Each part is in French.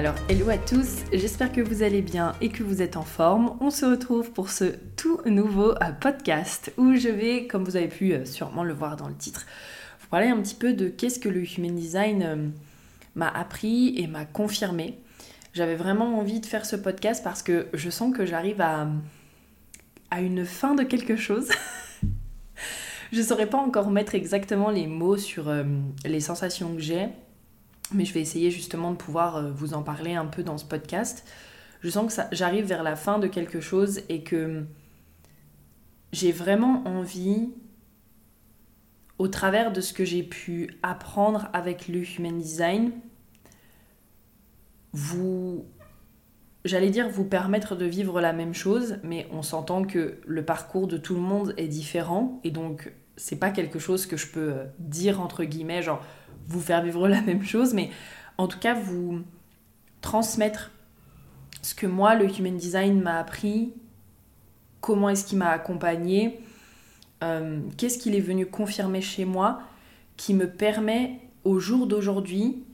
Alors, hello à tous, j'espère que vous allez bien et que vous êtes en forme. On se retrouve pour ce tout nouveau euh, podcast où je vais, comme vous avez pu euh, sûrement le voir dans le titre, vous parler un petit peu de qu'est-ce que le Human Design euh, m'a appris et m'a confirmé. J'avais vraiment envie de faire ce podcast parce que je sens que j'arrive à, à une fin de quelque chose. je ne saurais pas encore mettre exactement les mots sur les sensations que j'ai mais je vais essayer justement de pouvoir euh, vous en parler un peu dans ce podcast. Je sens que j'arrive vers la fin de quelque chose et que j'ai vraiment envie, au travers de ce que j'ai pu apprendre avec le Human Design, vous, j'allais dire vous permettre de vivre la même chose, mais on s'entend que le parcours de tout le monde est différent et donc c'est pas quelque chose que je peux euh, dire entre guillemets, genre vous faire vivre la même chose, mais en tout cas vous transmettre ce que moi, le Human Design m'a appris, comment est-ce qu'il m'a accompagné, euh, qu'est-ce qu'il est venu confirmer chez moi, qui me permet au jour d'aujourd'hui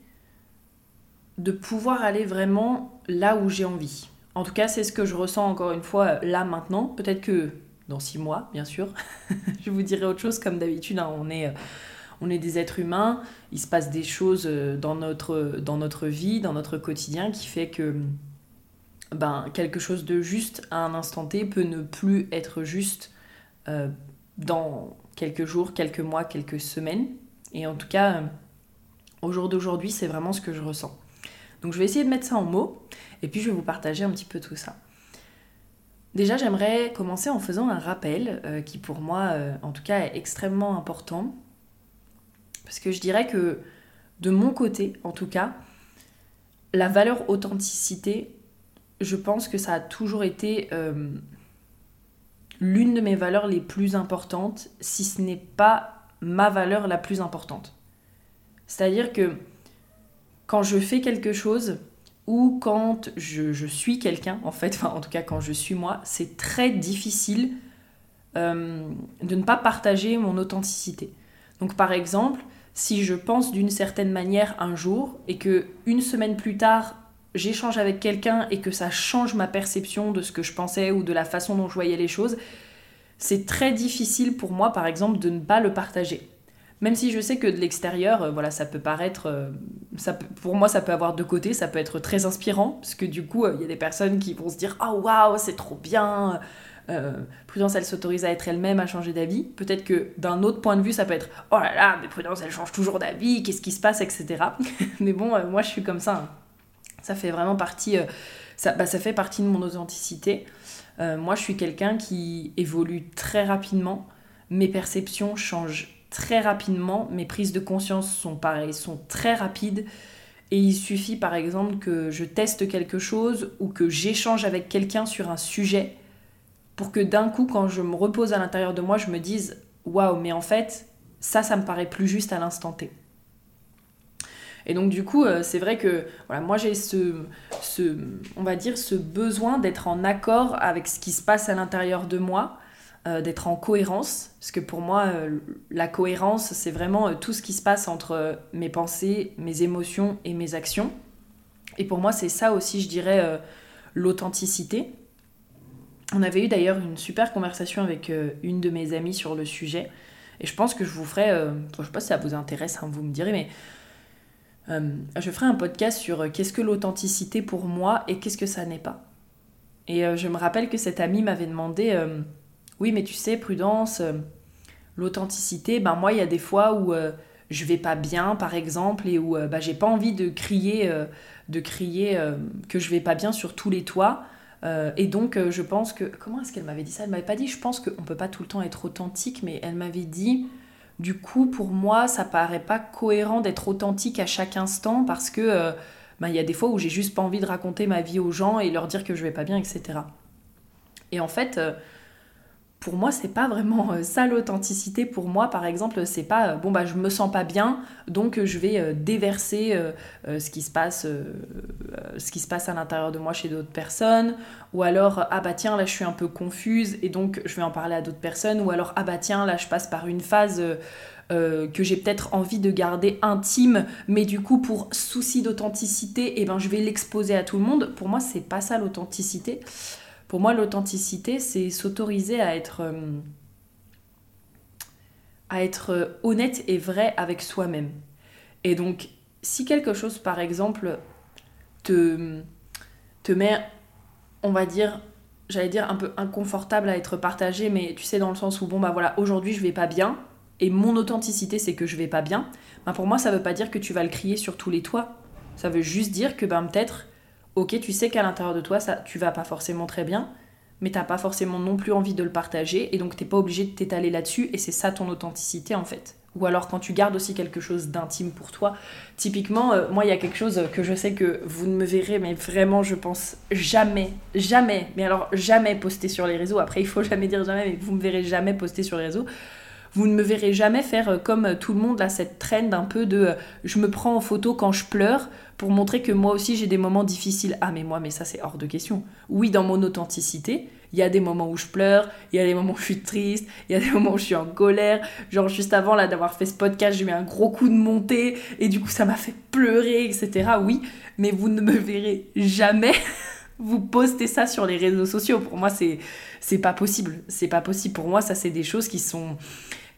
de pouvoir aller vraiment là où j'ai envie. En tout cas, c'est ce que je ressens encore une fois là maintenant. Peut-être que dans six mois, bien sûr, je vous dirai autre chose comme d'habitude. Hein. on est euh, on est des êtres humains, il se passe des choses euh, dans notre, vie, dans notre quotidien qui fait que ben, quelque chose de juste à un instant T peut ne plus être juste euh, dans quelques jours, quelques mois, quelques semaines. Et en tout cas, euh, au jour d'aujourd'hui, c'est vraiment ce que je ressens. Donc je vais essayer de mettre ça en mots et puis je vais vous partager un petit peu tout ça. Déjà, j'aimerais commencer en faisant un rappel qui pour moi, en tout cas, est extrêmement important. Parce que je dirais que de mon côté, en tout cas, la valeur authenticité, je pense que ça a toujours été euh, l'une de mes valeurs les plus importantes, si ce n'est pas ma valeur la plus importante. C'est-à-dire que quand je fais quelque chose ou quand je, suis quelqu'un, en fait, enfin en tout cas quand je suis moi, c'est très difficile euh, de ne pas partager mon authenticité. Donc par exemple, si je pense d'une certaine manière un jour et que une semaine plus tard j'échange avec quelqu'un et que ça change ma perception de ce que je pensais ou de la façon dont je voyais les choses, c'est très difficile pour moi par exemple de ne pas le partager. Même si je sais que de l'extérieur, euh, voilà, ça peut paraître, euh, ça pour moi, ça peut avoir deux côtés. Ça peut être très inspirant, parce que du coup, euh, il y a des personnes qui vont se dire, oh waouh, c'est trop bien, euh, Prudence, elle s'autorise à être elle-même, à changer d'avis. Peut-être que d'un autre point de vue, ça peut être Oh là là, mais Prudence, elle change toujours d'avis, qu'est-ce qui se passe, etc. mais bon, euh, moi, je suis comme ça. Hein. Ça fait vraiment partie, euh, bah, ça fait partie de mon authenticité. moi, je suis quelqu'un qui évolue très rapidement. Mes perceptions changent très rapidement. Mes prises de conscience sont pareilles, sont très rapides. Et il suffit par exemple que je teste quelque chose ou que j'échange avec quelqu'un sur un sujet pour que d'un coup, quand je me repose à l'intérieur de moi, je me dise waouh, mais en fait, ça, ça me paraît plus juste à l'instant T. Et donc du coup, euh, c'est vrai que voilà, moi j'ai ce, ce, on va dire, ce besoin d'être en accord avec ce qui se passe à l'intérieur de moi, euh, d'être en cohérence, parce que pour moi, euh, la cohérence, c'est vraiment tout ce qui se passe entre mes pensées, mes émotions et mes actions. Et pour moi, c'est ça aussi, je dirais, l'authenticité. On avait eu d'ailleurs une super conversation avec euh, une de mes amies sur le sujet. Et je pense que je vous ferai, euh, je sais pas si ça vous intéresse, hein, vous me direz, mais euh, je ferai un podcast sur qu'est-ce que l'authenticité pour moi et qu'est-ce que ça n'est pas. Et je me rappelle que cette amie m'avait demandé, oui mais tu sais, prudence, l'authenticité, ben moi il y a des fois où je vais pas bien par exemple et où bah, j'ai pas envie de crier, de crier que je vais pas bien sur tous les toits. Euh, et donc, euh, je pense que. Comment est-ce qu'elle m'avait dit ça? Elle m'avait pas dit, je pense qu'on peut pas tout le temps être authentique, mais elle m'avait dit Du coup, pour moi, ça paraît pas cohérent d'être authentique à chaque instant parce que euh, ben, il y a des fois où j'ai juste pas envie de raconter ma vie aux gens et leur dire que je vais pas bien, etc. Et en fait, pour moi, c'est pas vraiment euh, ça l'authenticité. Pour moi, par exemple, c'est pas bon bah je me sens pas bien, donc je vais déverser ce qui se passe, ce qui se passe à l'intérieur de moi chez d'autres personnes, ou alors ah bah tiens là je suis un peu confuse et donc je vais en parler à d'autres personnes, ou alors ah bah tiens là je passe par une phase euh, que j'ai peut-être envie de garder intime, mais du coup pour souci d'authenticité, eh ben je vais l'exposer à tout le monde. Pour moi, c'est pas ça l'authenticité. Pour moi, l'authenticité, c'est s'autoriser à être euh, à être honnête et vrai avec soi-même. Et donc, si quelque chose, par exemple, te, te met, on va dire, j'allais dire un peu inconfortable à être partagé, mais tu sais, dans le sens où, bon, bah voilà, aujourd'hui je vais pas bien, et mon authenticité c'est que je vais pas bien, ben pour moi ça veut pas dire que tu vas le crier sur tous les toits. Ça veut juste dire que ben peut-être, ok, tu sais qu'à l'intérieur de toi ça, tu vas pas forcément très bien, mais t'as pas forcément non plus envie de le partager et donc t'es pas obligé de t'étaler là-dessus et c'est ça ton authenticité en fait. Ou alors quand tu gardes aussi quelque chose d'intime pour toi. Typiquement, euh, moi il y a quelque chose que je sais que vous ne me verrez, mais vraiment je pense jamais, jamais, mais alors jamais poster sur les réseaux. Après il faut jamais dire jamais, mais vous me verrez jamais poster sur les réseaux vous ne me verrez jamais faire euh, comme tout le monde, là, cette trend un peu de euh, je me prends en photo quand je pleure pour montrer que moi aussi j'ai des moments difficiles. Ah, mais moi, mais ça, c'est hors de question. Oui, dans mon authenticité, il y a des moments où je pleure, il y a des moments où je suis triste, il y a des moments où je suis en colère. Genre, juste avant là d'avoir fait ce podcast, j'ai eu un gros coup de montée et du coup, ça m'a fait pleurer, etc. Oui, mais vous ne me verrez jamais. vous poster ça sur les réseaux sociaux. Pour moi, c'est c'est pas possible. C'est pas possible. Pour moi, ça, c'est des choses qui sont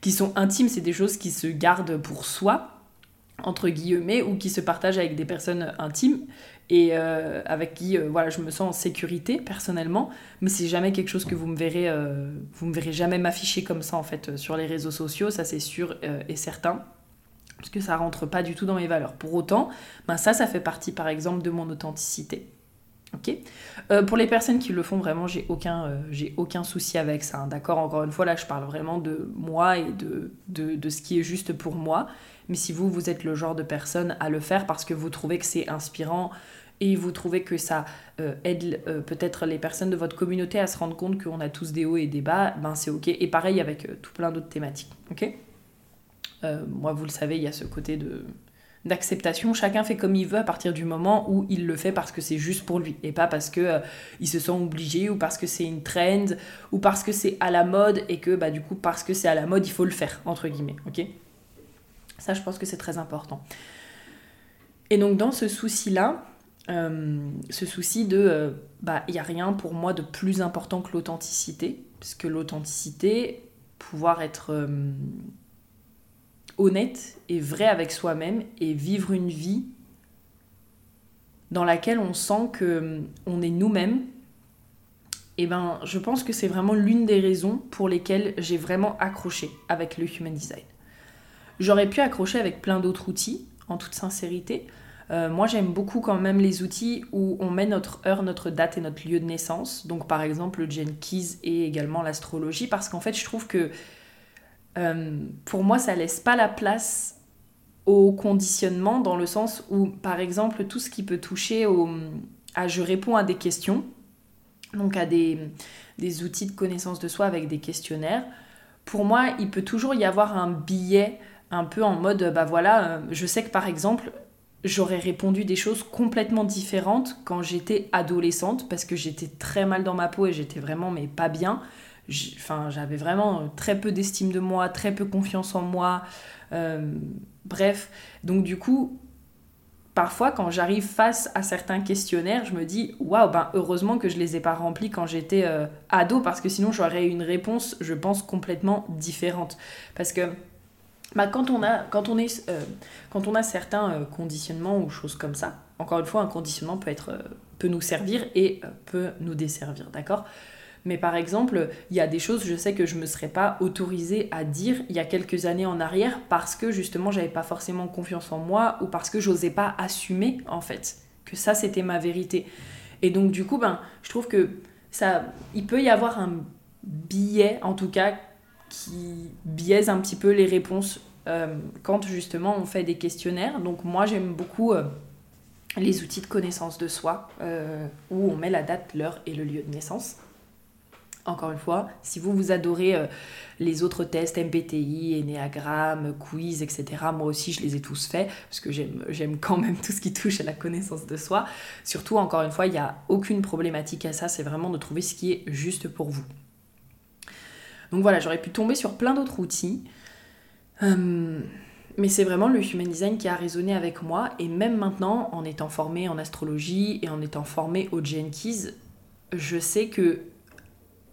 qui sont intimes, c'est des choses qui se gardent pour soi, entre guillemets, ou qui se partagent avec des personnes intimes et euh, avec qui euh, voilà, je me sens en sécurité personnellement, mais c'est jamais quelque chose que vous me verrez, euh, vous me verrez jamais m'afficher comme ça en fait sur les réseaux sociaux, ça c'est sûr et certain parce que ça rentre pas du tout dans mes valeurs. Pour autant, ben ça, ça fait partie par exemple de mon authenticité. Ok. Euh, pour les personnes qui le font vraiment, j'ai aucun, euh, aucun souci avec ça. Hein. D'accord? Encore une fois, là, je parle vraiment de moi et de, de, ce qui est juste pour moi. Mais si vous, vous êtes le genre de personne à le faire parce que vous trouvez que c'est inspirant et vous trouvez que ça euh, aide peut-être les personnes de votre communauté à se rendre compte qu'on a tous des hauts et des bas, ben c'est ok. Et pareil avec tout plein d'autres thématiques. Moi, vous le savez, il y a ce côté de d'acceptation. Chacun fait comme il veut à partir du moment où il le fait parce que c'est juste pour lui et pas parce que euh, il se sent obligé ou parce que c'est une trend ou parce que c'est à la mode et que bah du coup parce que c'est à la mode il faut le faire entre guillemets. Ok? Ça je pense que c'est très important. Et donc dans ce souci là, euh, ce souci de euh, bah il y a rien pour moi de plus important que l'authenticité parce que l'authenticité pouvoir être honnête et vrai avec soi-même et vivre une vie dans laquelle on sent que hum, on est nous-mêmes, et eh ben je pense que c'est vraiment l'une des raisons pour lesquelles j'ai vraiment accroché avec le human design. J'aurais pu accrocher avec plein d'autres outils, en toute sincérité. Euh, moi, j'aime beaucoup quand même les outils où on met notre heure, notre date et notre lieu de naissance. Donc, par exemple, le Gen Keys et également l'astrologie, parce qu'en fait, je trouve que euh, pour moi, ça laisse pas la place au conditionnement dans le sens où, par exemple, tout ce qui peut toucher au, à je réponds à des questions, donc à des, des outils de connaissance de soi avec des questionnaires, pour moi, il peut toujours y avoir un billet un peu en mode, bah voilà, euh, je sais que par exemple, j'aurais répondu des choses complètement différentes quand j'étais adolescente parce que j'étais très mal dans ma peau et j'étais vraiment mais pas bien enfin, j'avais vraiment très peu d'estime de moi, très peu confiance en moi. Euh, bref, donc du coup, parfois quand j'arrive face à certains questionnaires, je me dis waouh, ben heureusement que je les ai pas remplis quand j'étais euh, ado parce que sinon j'aurais une réponse, je pense, complètement différente. Parce que bah, quand, on a, euh, certains conditionnements ou choses comme ça, encore une fois, un conditionnement peut, peut nous servir et peut nous desservir, d'accord? Mais par exemple, il y a des choses, je sais que je ne me serais pas autorisée à dire il y a quelques années en arrière parce que justement, j'avais pas forcément confiance en moi ou parce que j'osais pas assumer en fait que ça c'était ma vérité. Et donc du coup, ben, je trouve que ça, il peut y avoir un billet, en tout cas, qui biaise un petit peu les réponses quand justement on fait des questionnaires. Donc moi j'aime beaucoup les outils de connaissance de soi, euh, où on met la date, l'heure et le lieu de naissance. Encore une fois, si vous vous adorez euh, les autres tests, MBTI, Enneagram, quiz, etc., moi aussi je les ai tous faits, parce que j'aime quand même tout ce qui touche à la connaissance de soi. Surtout, encore une fois, il n'y a aucune problématique à ça, c'est vraiment de trouver ce qui est juste pour vous. Donc voilà, j'aurais pu tomber sur plein d'autres outils. Euh, mais c'est vraiment le human design qui a résonné avec moi. Et même maintenant, en étant formée en astrologie et en étant formée au Keys, je sais que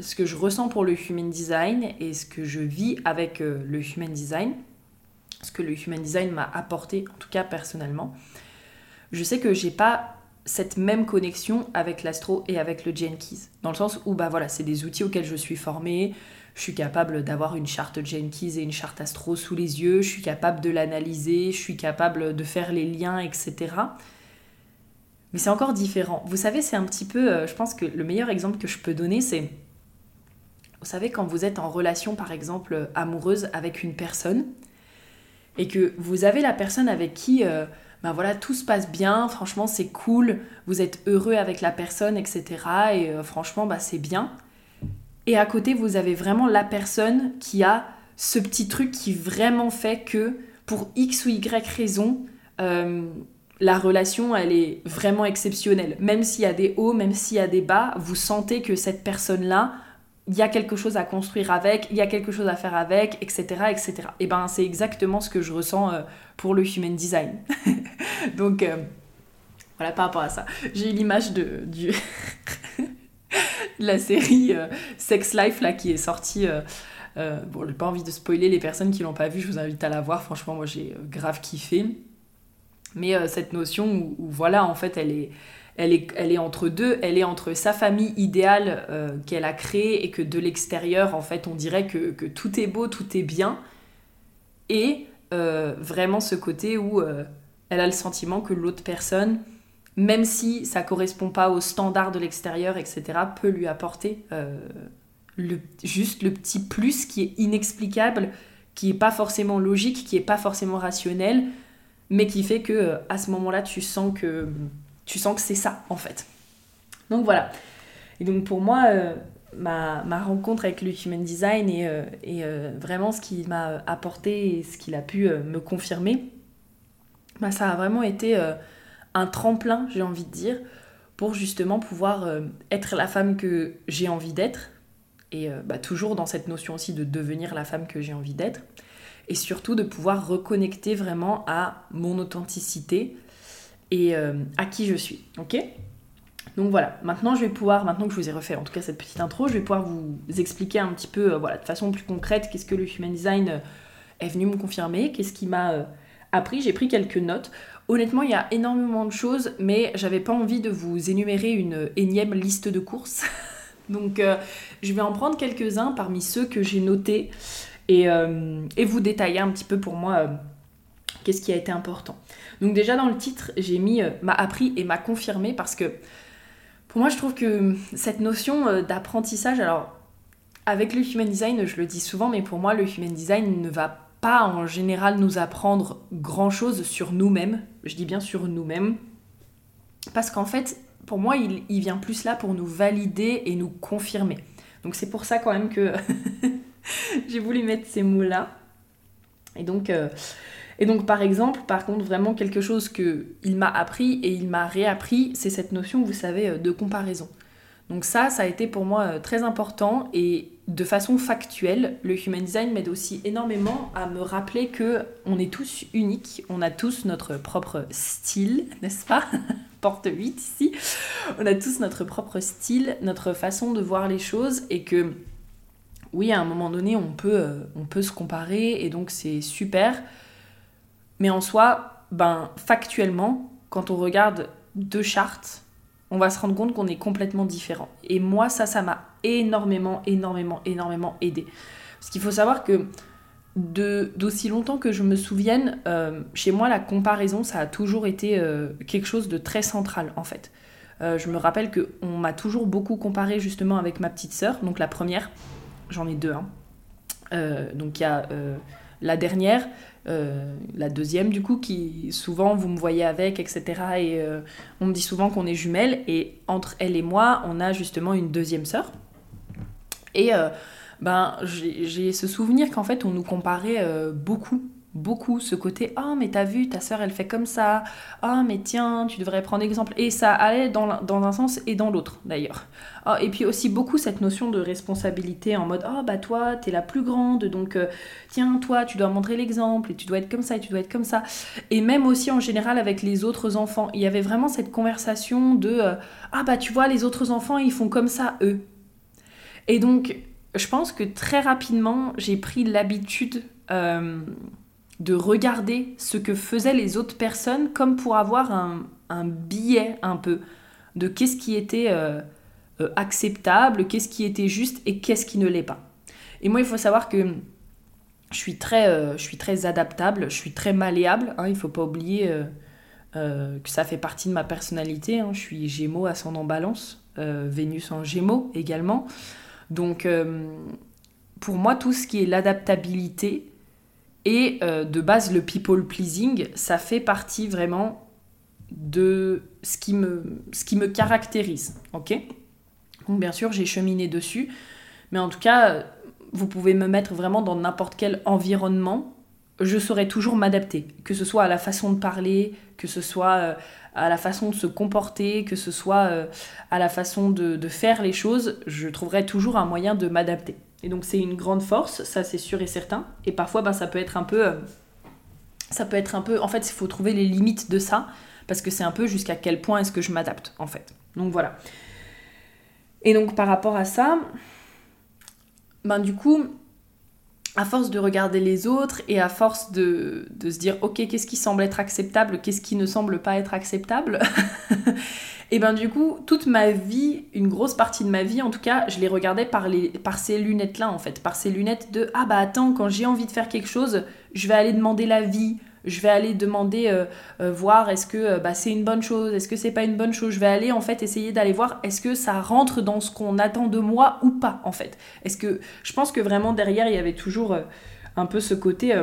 ce que je ressens pour le human design et ce que je vis avec euh, le human design, ce que le human design m'a apporté, en tout cas personnellement, je sais que j'ai pas cette même connexion avec l'astro et avec le Keys. Dans le sens où, bah voilà, c'est des outils auxquels je suis formée, je suis capable d'avoir une charte Jenkins et une charte Astro sous les yeux, je suis capable de l'analyser, je suis capable de faire les liens, etc. Mais c'est encore différent. Vous savez, c'est un petit peu, euh, je pense que le meilleur exemple que je peux donner, c'est, vous savez, quand vous êtes en relation, par exemple, amoureuse avec une personne, et que vous avez la personne avec qui, euh, ben voilà, tout se passe bien, franchement, c'est cool, vous êtes heureux avec la personne, etc. Et euh, franchement, bah, c'est bien. Et à côté, vous avez vraiment la personne qui a ce petit truc qui vraiment fait que pour X ou Y raison, euh, la relation, elle est vraiment exceptionnelle. Même s'il y a des hauts, même s'il y a des bas, vous sentez que cette personne-là, il y a quelque chose à construire avec, il y a quelque chose à faire avec, etc. etc. Et ben c'est exactement ce que je ressens euh, pour le human design. Donc euh, voilà par rapport à ça. J'ai eu l'image de, la série euh, Sex Life là qui est sortie. Bon, j'ai pas envie de spoiler les personnes qui l'ont pas vu, je vous invite à la voir. Franchement, moi j'ai grave kiffé. Mais cette notion où, voilà, en fait, elle est, elle est, entre deux. Elle est entre sa famille idéale qu'elle a créée et que de l'extérieur, en fait, on dirait que, tout est beau, tout est bien. Et vraiment ce côté où elle a le sentiment que l'autre personne même si ça correspond pas aux standards de l'extérieur, etc., peut lui apporter euh, le, juste le petit plus qui est inexplicable, qui est pas forcément logique, qui est pas forcément rationnel, mais qui fait que euh, à ce moment-là, tu sens que tu sens que c'est ça en fait. Donc voilà. Et donc pour moi, euh, ma, ma, rencontre avec le Human Design et, et vraiment ce qui m'a apporté et ce qu'il a pu me confirmer, bah, ça a vraiment été un tremplin, j'ai envie de dire, pour justement pouvoir euh, être la femme que j'ai envie d'être, et euh, bah, toujours dans cette notion aussi de devenir la femme que j'ai envie d'être, et surtout de pouvoir reconnecter vraiment à mon authenticité et euh, à qui je suis. Ok? Donc voilà, maintenant je vais pouvoir, maintenant que je vous ai refait en tout cas cette petite intro, je vais pouvoir vous expliquer un petit peu, voilà, de façon plus concrète, qu'est-ce que le Human Design est venu me confirmer, qu'est-ce qui m'a appris. J'ai pris quelques notes. Honnêtement, il y a énormément de choses, mais j'avais pas envie de vous énumérer une énième liste de courses. Donc, euh, je vais en prendre quelques-uns parmi ceux que j'ai notés et, euh, vous détailler un petit peu pour moi euh, qu'est-ce qui a été important. Donc, déjà dans le titre, j'ai mis m'a appris et m'a confirmé parce que pour moi, je trouve que cette notion d'apprentissage, alors avec le human design, je le dis souvent, mais pour moi, le human design ne va pas en général nous apprendre grand chose sur nous-mêmes. Je dis bien sur nous-mêmes. Parce qu'en fait, pour moi, il, vient plus là pour nous valider et nous confirmer. Donc c'est pour ça quand même que j'ai voulu mettre ces mots-là. Et donc, euh, et donc, par exemple, par contre, vraiment quelque chose que il m'a appris et il m'a réappris, c'est cette notion, vous savez, euh, de comparaison. Donc ça, ça a été pour moi euh, très important et de façon factuelle, le human design m'aide aussi énormément à me rappeler que on est tous uniques, on a tous notre propre style, n'est-ce pas? Porte 8 ici. On a tous notre propre style, notre façon de voir les choses et que oui, à un moment donné, on peut, euh, on peut se comparer et donc c'est super. Mais en soi, ben factuellement, quand on regarde deux chartes, on va se rendre compte qu'on est complètement différent. Et moi, ça, ça m'a énormément, énormément, énormément aidé. Parce qu'il faut savoir que d'aussi longtemps que je me souvienne, euh, chez moi, la comparaison, ça a toujours été euh, quelque chose de très central, en fait. Euh, je me rappelle qu'on m'a toujours beaucoup comparé justement avec ma petite sœur, donc la première, j'en ai deux, hein. donc il y a la dernière, la deuxième du coup, qui souvent vous me voyez avec, etc. Et on me dit souvent qu'on est jumelles. Et entre elle et moi, on a justement une deuxième sœur. Et ben, j'ai ce souvenir qu'en fait, on nous comparait beaucoup beaucoup ce côté oh mais t'as vu ta soeur elle fait comme ça. Oh mais tiens tu devrais prendre exemple et ça allait dans, un sens et dans l'autre d'ailleurs. Oh, et puis aussi beaucoup cette notion de responsabilité en mode oh bah toi t'es la plus grande donc euh, tiens toi tu dois montrer l'exemple et tu dois être comme ça et tu dois être comme ça et même aussi en général avec les autres enfants il y avait vraiment cette conversation de euh, ah bah tu vois les autres enfants ils font comme ça eux et donc je pense que très rapidement j'ai pris l'habitude euh, de regarder ce que faisaient les autres personnes comme pour avoir un, billet un peu de qu'est-ce qui était euh, euh, acceptable, qu'est-ce qui était juste et qu'est-ce qui ne l'est pas. Et moi, il faut savoir que je suis très, euh, je suis très adaptable, je suis très malléable. Hein, il ne faut pas oublier que ça fait partie de ma personnalité. Hein. je suis Gémeaux ascendant Balance, Vénus en Gémeaux également. Donc, pour moi, tout ce qui est l'adaptabilité, et euh, de base, le people pleasing, ça fait partie vraiment de ce qui me, caractérise. Ok? Donc, bien sûr, j'ai cheminé dessus. Mais en tout cas, vous pouvez me mettre vraiment dans n'importe quel environnement. Je saurais toujours m'adapter. Que ce soit à la façon de parler, que ce soit euh, à la façon de se comporter, que ce soit euh, à la façon de faire les choses, je trouverai toujours un moyen de m'adapter. Et donc c'est une grande force, ça c'est sûr et certain. Et parfois bah, ça peut être un peu... Euh, ça peut être un peu... En fait, il faut trouver les limites de ça, parce que c'est un peu jusqu'à quel point est-ce que je m'adapte, en fait. Donc voilà. Et donc par rapport à ça, ben du coup, à force de regarder les autres et à force de, de se dire, ok, qu'est-ce qui semble être acceptable, qu'est-ce qui ne semble pas être acceptable, Et ben du coup, toute ma vie, une grosse partie de ma vie en tout cas, je les regardais par, ces lunettes-là en fait, par ces lunettes de ah bah attends, quand j'ai envie de faire quelque chose, je vais aller demander l'avis, je vais aller demander euh, euh, voir est-ce que euh, bah, c'est une bonne chose, est-ce que c'est pas une bonne chose, je vais aller en fait essayer d'aller voir est-ce que ça rentre dans ce qu'on attend de moi ou pas en fait. Est-ce que je pense que vraiment derrière il y avait toujours un peu ce côté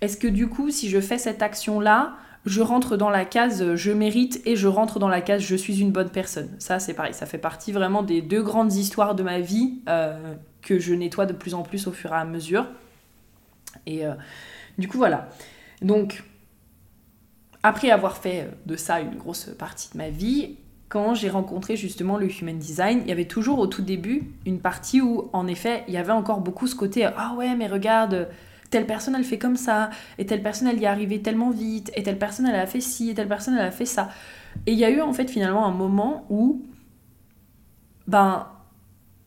est-ce que du coup si je fais cette action là je rentre dans la case je mérite et je rentre dans la case je suis une bonne personne. Ça, c'est pareil, ça fait partie vraiment des deux grandes histoires de ma vie que je nettoie de plus en plus au fur et à mesure. Et du coup, voilà. Donc, après avoir fait de ça une grosse partie de ma vie, quand j'ai rencontré justement le human design, il y avait toujours au tout début une partie où, en effet, il y avait encore beaucoup ce côté ah ouais, mais regarde telle personne elle fait comme ça, et telle personne elle y est arrivée tellement vite, et telle personne elle a fait ci, et telle personne elle a fait ça. Et il y a eu en fait finalement un moment où, ben,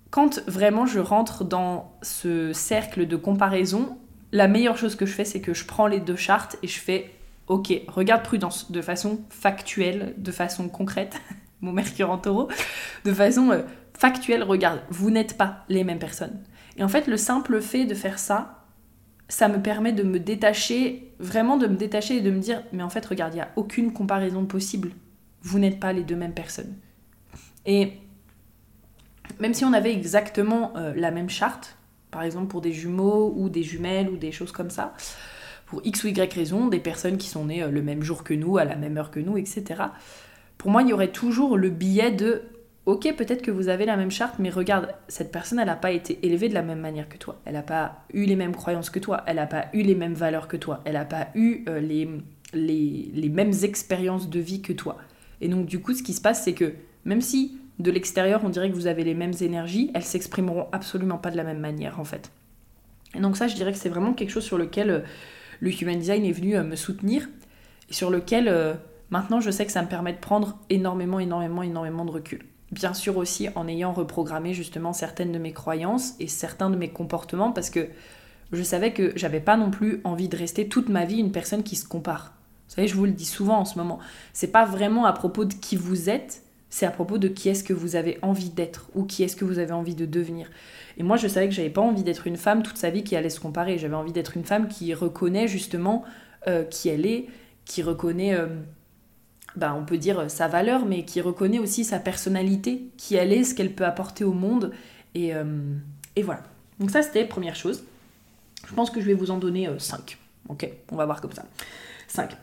quand vraiment je rentre dans ce cercle de comparaison, la meilleure chose que je fais c'est que je prends les deux chartes et je fais ok, regarde prudence, de façon factuelle, de façon concrète, mon Mercure en taureau, de façon euh, factuelle, regarde, vous n'êtes pas les mêmes personnes. Et en fait, le simple fait de faire ça, ça me permet de me détacher, vraiment de me détacher et de me dire, mais en fait, regarde, il n'y a aucune comparaison possible. Vous n'êtes pas les deux mêmes personnes. Et même si on avait exactement euh, la même charte, par exemple pour des jumeaux ou des jumelles ou des choses comme ça, pour X ou Y raison, des personnes qui sont nées euh, le même jour que nous, à la même heure que nous, etc. Pour moi, il y aurait toujours le billet de ok, peut-être que vous avez la même charte, mais regarde, cette personne, elle n'a pas été élevée de la même manière que toi. Elle n'a pas eu les mêmes croyances que toi. Elle n'a pas eu les mêmes valeurs que toi. Elle n'a pas eu euh, les, les, mêmes expériences de vie que toi. Et donc, du coup, ce qui se passe, c'est que même si de l'extérieur, on dirait que vous avez les mêmes énergies, elles s'exprimeront absolument pas de la même manière, en fait. Et donc, ça, je dirais que c'est vraiment quelque chose sur lequel euh, le Human Design est venu euh, me soutenir et sur lequel. Maintenant, je sais que ça me permet de prendre énormément, énormément, énormément de recul. Bien sûr aussi en ayant reprogrammé justement certaines de mes croyances et certains de mes comportements parce que je savais que j'avais pas non plus envie de rester toute ma vie une personne qui se compare. Vous savez, je vous le dis souvent en ce moment, c'est pas vraiment à propos de qui vous êtes, c'est à propos de qui est-ce que vous avez envie d'être ou qui est-ce que vous avez envie de devenir. Et moi, je savais que j'avais pas envie d'être une femme toute sa vie qui allait se comparer. J'avais envie d'être une femme qui reconnaît justement euh, qui elle est, qui reconnaît euh, bah, on peut dire sa valeur, mais qui reconnaît aussi sa personnalité, qui elle est, ce qu'elle peut apporter au monde. Et, euh, voilà. Donc ça, c'était première chose. Je pense que je vais vous en donner 5. Ok, on va voir comme ça. 5.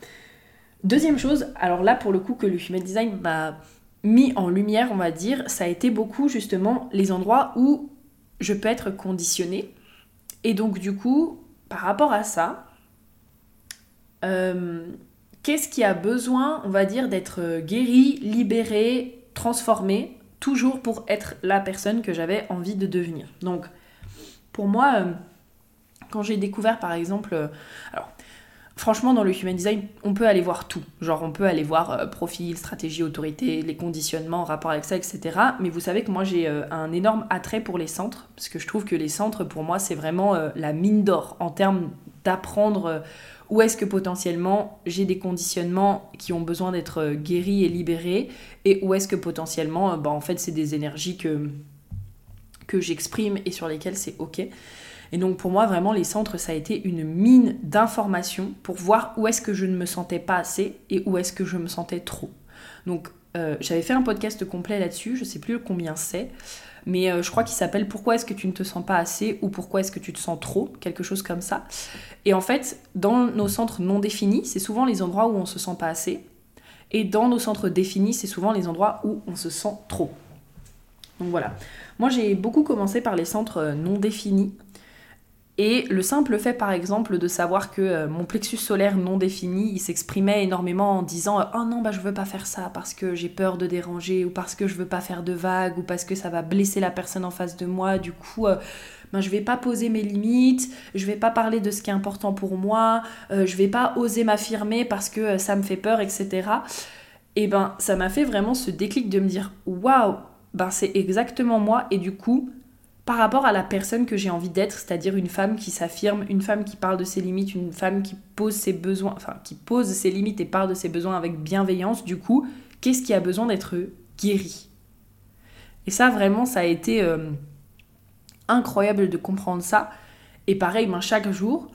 Deuxième chose, alors là pour le coup que le Human Design m'a mis en lumière, on va dire, ça a été beaucoup justement les endroits où je peux être conditionnée. Et donc du coup, par rapport à ça, euh, qu'est-ce qui a besoin, on va dire, d'être guéri, libéré, transformé, toujours pour être la personne que j'avais envie de devenir? Donc, pour moi, euh, quand j'ai découvert par exemple, euh, franchement dans le human design, on peut aller voir tout. Genre on peut aller voir profil, stratégie, autorité, les conditionnements en rapport avec ça, etc. Mais vous savez que moi j'ai un énorme attrait pour les centres, parce que je trouve que les centres pour moi c'est vraiment la mine d'or en termes d'apprendre où est-ce que potentiellement j'ai des conditionnements qui ont besoin d'être euh, guéris et libérés et où est-ce que potentiellement euh, bah, en fait c'est des énergies que, que j'exprime et sur lesquelles c'est ok. Et donc pour moi vraiment les centres ça a été une mine d'informations pour voir où est-ce que je ne me sentais pas assez et où est-ce que je me sentais trop. Donc euh, j'avais fait un podcast complet là-dessus, je sais plus combien c'est mais euh, je crois qu'il s'appelle Pourquoi est-ce que tu ne te sens pas assez? ou Pourquoi est-ce que tu te sens trop, quelque chose comme ça. Et en fait, dans nos centres non définis, c'est souvent les endroits où on se sent pas assez. Et dans nos centres définis, c'est souvent les endroits où on se sent trop. Donc voilà. Moi, j'ai beaucoup commencé par les centres euh, non définis et le simple fait, par exemple, de savoir que euh, mon plexus solaire non défini, il s'exprimait énormément en disant euh, Oh non, bah je veux pas faire ça parce que j'ai peur de déranger, ou parce que je veux pas faire de vagues, ou parce que ça va blesser la personne en face de moi, du coup. Euh, ben, je vais pas poser mes limites, je vais pas parler de ce qui est important pour moi, je vais pas oser m'affirmer parce que ça me fait peur, etc. Et ben ça m'a fait vraiment ce déclic de me dire waouh, ben c'est exactement moi et du coup par rapport à la personne que j'ai envie d'être, c'est-à-dire une femme qui s'affirme, une femme qui parle de ses limites, une femme qui pose ses besoins, enfin qui pose ses limites et parle de ses besoins avec bienveillance, du coup, qu'est-ce qui a besoin d'être guéri? Et ça, vraiment, ça a été euh, incroyable de comprendre ça. Et pareil, ben, chaque jour,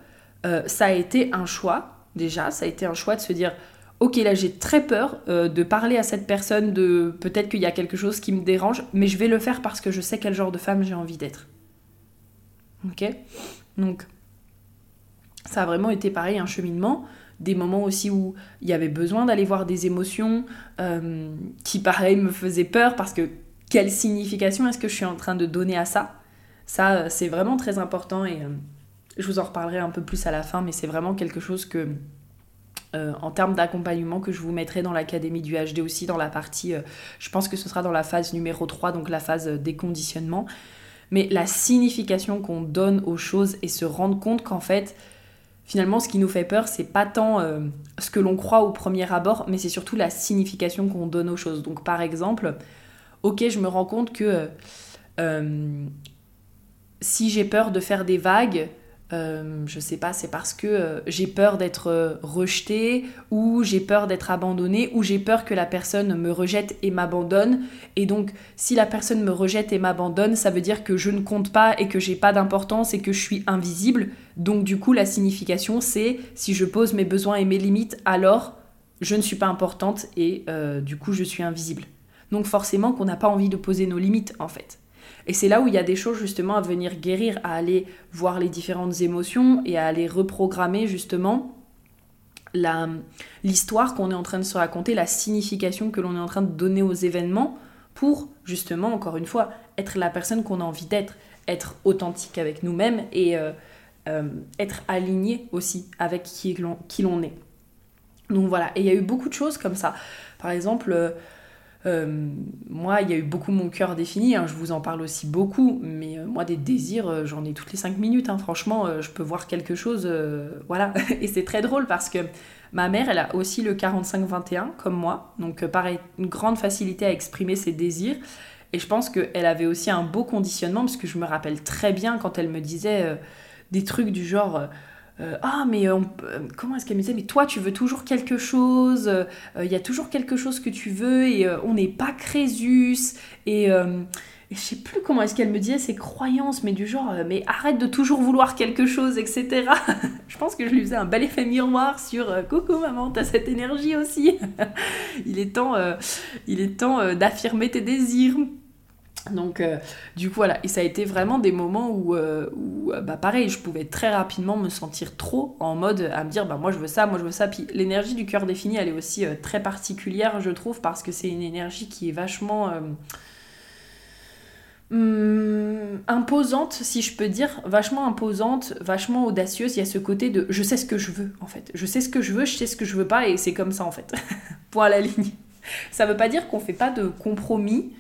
euh, ça a été un choix, déjà, ça a été un choix de se dire, ok là j'ai très peur euh, de parler à cette personne de peut-être qu'il y a quelque chose qui me dérange, mais je vais le faire parce que je sais quel genre de femme j'ai envie d'être. Ok? Donc ça a vraiment été pareil, un cheminement, des moments aussi où il y avait besoin d'aller voir des émotions euh, qui pareil me faisaient peur parce que quelle signification est-ce que je suis en train de donner à ça? Ça euh, c'est vraiment très important et je vous en reparlerai un peu plus à la fin, mais c'est vraiment quelque chose que euh, en termes d'accompagnement que je vous mettrai dans l'académie du HD aussi, dans la partie, euh, je pense que ce sera dans la phase numéro 3, donc la phase euh, déconditionnement. Mais la signification qu'on donne aux choses et se rendre compte qu'en fait, finalement, ce qui nous fait peur, c'est pas tant ce que l'on croit au premier abord, mais c'est surtout la signification qu'on donne aux choses. Donc par exemple, ok, je me rends compte que si j'ai peur de faire des vagues, euh, je sais pas, c'est parce que euh, j'ai peur d'être euh, rejetée ou j'ai peur d'être abandonnée ou j'ai peur que la personne me rejette et m'abandonne. Et donc, si la personne me rejette et m'abandonne, ça veut dire que je ne compte pas et que j'ai pas d'importance et que je suis invisible. Donc, du coup, la signification, c'est si je pose mes besoins et mes limites, alors je ne suis pas importante et du coup, je suis invisible. Donc, forcément, qu'on n'a pas envie de poser nos limites en fait. Et c'est là où il y a des choses justement à venir guérir, à aller voir les différentes émotions et à aller reprogrammer justement l'histoire qu'on est en train de se raconter, la signification que l'on est en train de donner aux événements pour justement, encore une fois, être la personne qu'on a envie d'être, être authentique avec nous-mêmes et euh, euh, être aligné aussi avec qui l'on est. Donc voilà, et il y a eu beaucoup de choses comme ça. Par exemple, euh, moi, il y a eu beaucoup mon cœur défini, hein, je vous en parle aussi beaucoup, mais euh, moi, des désirs, euh, j'en ai toutes les 5 minutes, hein, franchement, je peux voir quelque chose, voilà. Et c'est très drôle parce que ma mère, elle a aussi le 45-21, comme moi, donc pareil, une grande facilité à exprimer ses désirs. Et je pense qu'elle avait aussi un beau conditionnement, parce que je me rappelle très bien quand elle me disait des trucs du genre euh, ah mais euh, comment est-ce qu'elle me disait mais toi tu veux toujours quelque chose euh, il y a toujours quelque chose que tu veux et on n'est pas Crésus. Et, et je sais plus comment est-ce qu'elle me disait ses croyances mais du genre mais arrête de toujours vouloir quelque chose etc je pense que je lui faisais un bel effet miroir sur coucou maman t'as cette énergie aussi. Il est temps il est temps d'affirmer tes désirs Donc, euh, du coup, voilà. Et ça a été vraiment des moments où, euh, où bah, pareil, je pouvais très rapidement me sentir trop en mode à me dire, bah, moi je veux ça, moi je veux ça. Puis l'énergie du cœur défini, elle est aussi euh, très particulière, je trouve, parce que c'est une énergie qui est vachement hum, imposante, si je peux dire, vachement imposante, vachement audacieuse. Il y a ce côté de je sais ce que je veux, en fait. Je sais ce que je veux, je sais ce que je veux pas, et c'est comme ça, en fait. Point à la ligne. Ça veut pas dire qu'on fait pas de compromis euh,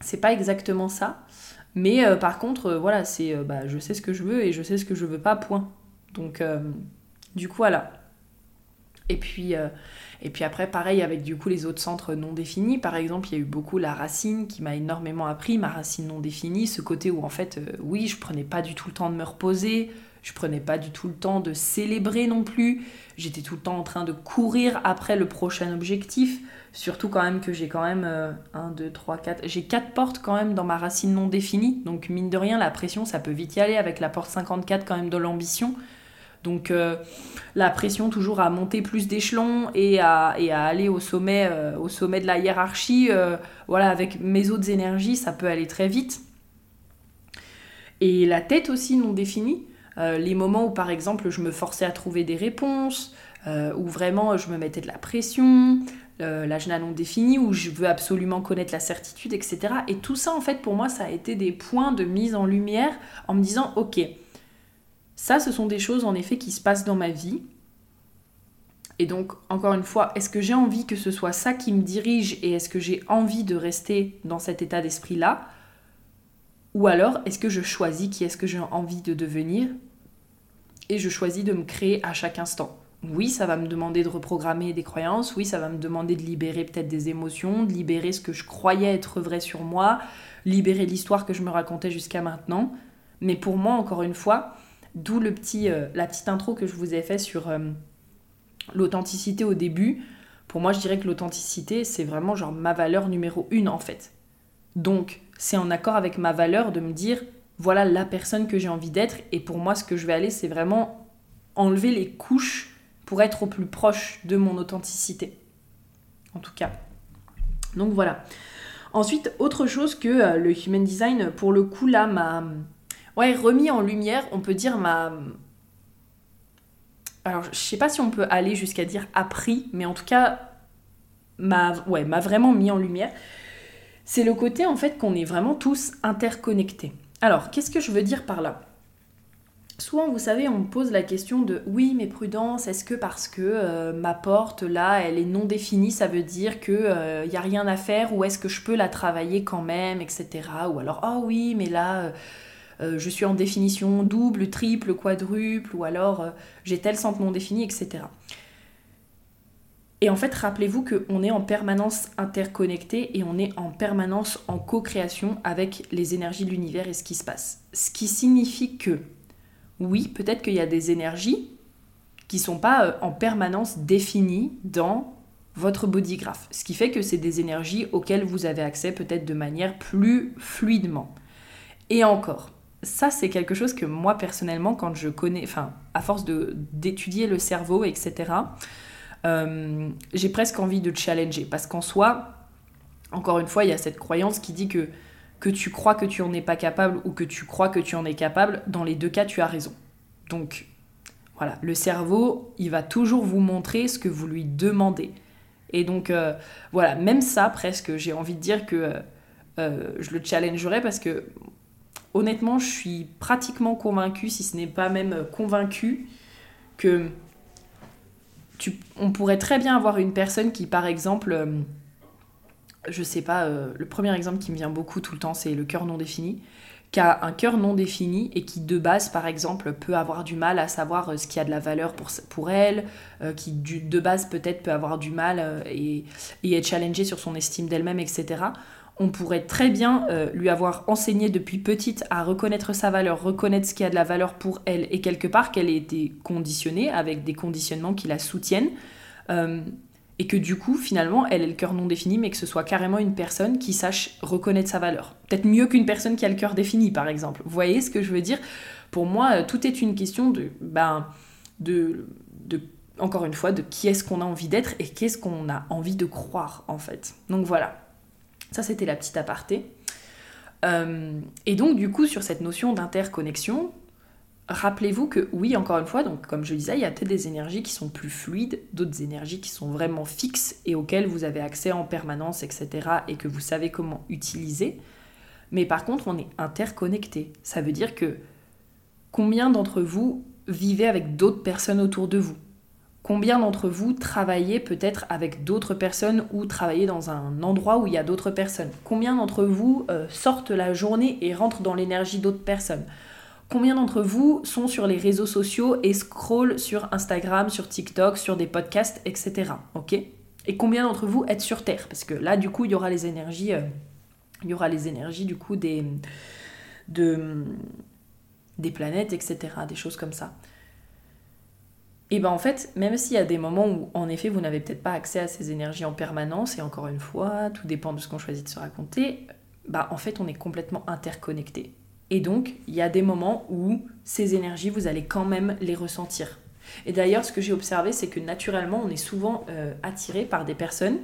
c'est pas exactement ça. Mais euh, par contre, euh, voilà, c'est bah, je sais ce que je veux et je sais ce que je veux pas, point. Donc, du coup, voilà. Et puis, et puis après, pareil avec du coup les autres centres non définis. Par exemple, il y a eu beaucoup la racine qui m'a énormément appris, ma racine non définie, ce côté où en fait, oui, je prenais pas du tout le temps de me reposer, je prenais pas du tout le temps de célébrer non plus. J'étais tout le temps en train de courir après le prochain objectif. Surtout quand même que j'ai quand même 1, 2, 3, 4. J'ai 4 portes quand même dans ma racine non définie. Donc mine de rien, la pression, ça peut vite y aller avec la porte 54 quand même de l'ambition. Donc euh, la pression toujours à monter plus d'échelons et à, aller au sommet, euh, au sommet de la hiérarchie. Euh, voilà, avec mes autres énergies, ça peut aller très vite. Et la tête aussi non définie. Les moments où par exemple je me forçais à trouver des réponses, où vraiment je me mettais de la pression, euh, l'âge non défini, où je veux absolument connaître la certitude, etc. Et tout ça, en fait, pour moi, ça a été des points de mise en lumière en me disant, ok, ça, ce sont des choses, en effet, qui se passent dans ma vie. Et donc, encore une fois, est-ce que j'ai envie que ce soit ça qui me dirige et est-ce que j'ai envie de rester dans cet état d'esprit-là? Ou alors, est-ce que je choisis qui est-ce que j'ai envie de devenir? Et je choisis de me créer à chaque instant oui, ça va me demander de reprogrammer des croyances, oui, ça va me demander de libérer peut-être des émotions, de libérer ce que je croyais être vrai sur moi, libérer l'histoire que je me racontais jusqu'à maintenant. Mais pour moi, encore une fois, d'où le petit, euh, la petite intro que je vous ai fait sur euh, l'authenticité au début. Pour moi, je dirais que l'authenticité, c'est vraiment genre ma valeur numéro une en fait. Donc, c'est en accord avec ma valeur de me dire, voilà la personne que j'ai envie d'être. Et pour moi, ce que je vais aller, c'est vraiment enlever les couches pour être au plus proche de mon authenticité. En tout cas. Donc voilà. Ensuite, autre chose que euh, le human design, pour le coup, là, m'a ouais, remis en lumière, on peut dire m'a. Alors, je sais pas si on peut aller jusqu'à dire appris, mais en tout cas, m'a ouais, vraiment mis en lumière. C'est le côté, en fait, qu'on est vraiment tous interconnectés. Alors, qu'est-ce que je veux dire par là? Souvent, vous savez, on me pose la question de oui, mais prudence, est-ce que parce que euh, ma porte là, elle est non définie, ça veut dire qu'il n'y euh, a rien à faire ou est-ce que je peux la travailler quand même, etc. Ou alors, oh oui, mais là, euh, je suis en définition double, triple, quadruple, ou alors j'ai tel centre non défini, etc. Et en fait, rappelez-vous qu'on est en permanence interconnecté et on est en permanence en co-création avec les énergies de l'univers et ce qui se passe. Ce qui signifie que oui, peut-être qu'il y a des énergies qui ne sont pas euh, en permanence définies dans votre bodygraph. Ce qui fait que c'est des énergies auxquelles vous avez accès peut-être de manière plus fluidement. Et encore, ça c'est quelque chose que moi personnellement, quand je connais, enfin, à force d'étudier le cerveau, etc., j'ai presque envie de challenger. Parce qu'en soi, encore une fois, il y a cette croyance qui dit que que tu crois que tu en es pas capable ou que tu crois que tu en es capable, dans les deux cas, tu as raison. Donc, voilà, le cerveau, il va toujours vous montrer ce que vous lui demandez. Et donc, euh, voilà, même ça, presque, j'ai envie de dire que euh, euh, je le challengerai parce que, honnêtement, je suis pratiquement convaincue, si ce n'est pas même convaincue, que on pourrait très bien avoir une personne qui, par exemple, je sais pas, euh, le premier exemple qui me vient beaucoup tout le temps, c'est le cœur non défini, qui a un cœur non défini et qui de base, par exemple, peut avoir du mal à savoir euh, ce qui a de la valeur pour, elle, euh, qui de base peut-être peut avoir du mal et, et, être challengée sur son estime d'elle-même, etc. On pourrait très bien lui avoir enseigné depuis petite à reconnaître sa valeur, reconnaître ce qui a de la valeur pour elle, et quelque part qu'elle ait été conditionnée avec des conditionnements qui la soutiennent et que du coup, finalement, elle ait le cœur non défini, mais que ce soit carrément une personne qui sache reconnaître sa valeur. Peut-être mieux qu'une personne qui a le cœur défini, par exemple. Vous voyez ce que je veux dire? Pour moi, euh, tout est une question de, ben, de, de encore une fois, de qui est-ce qu'on a envie d'être et qu'est-ce qu'on a envie de croire, en fait. Donc voilà. Ça, c'était la petite aparté. Euh, et donc, du coup, sur cette notion d'interconnexion, rappelez-vous que oui, encore une fois, donc comme je disais, il y a peut-être des énergies qui sont plus fluides, d'autres énergies qui sont vraiment fixes et auxquelles vous avez accès en permanence, etc. et que vous savez comment utiliser. Mais par contre, on est interconnecté. Ça veut dire que combien d'entre vous vivez avec d'autres personnes autour de vous? Combien d'entre vous travaillez peut-être avec d'autres personnes ou travaillez dans un endroit où il y a d'autres personnes? Combien d'entre vous euh, sortent la journée et rentrent dans l'énergie d'autres personnes? Combien d'entre vous sont sur les réseaux sociaux et scrollent sur Instagram, sur TikTok, sur des podcasts, etc. Et combien d'entre vous êtes sur Terre? Parce que là, du coup, il y aura les énergies, euh, il y aura les énergies du coup des, de, des planètes, etc. Des choses comme ça. Et ben en fait, même s'il y a des moments où en effet vous n'avez peut-être pas accès à ces énergies en permanence, et encore une fois, tout dépend de ce qu'on choisit de se raconter, bah en fait on est complètement interconnecté. Et donc il y a des moments où ces énergies, vous allez quand même les ressentir. Et d'ailleurs, ce que j'ai observé, c'est que naturellement, on est souvent euh, attiré par des personnes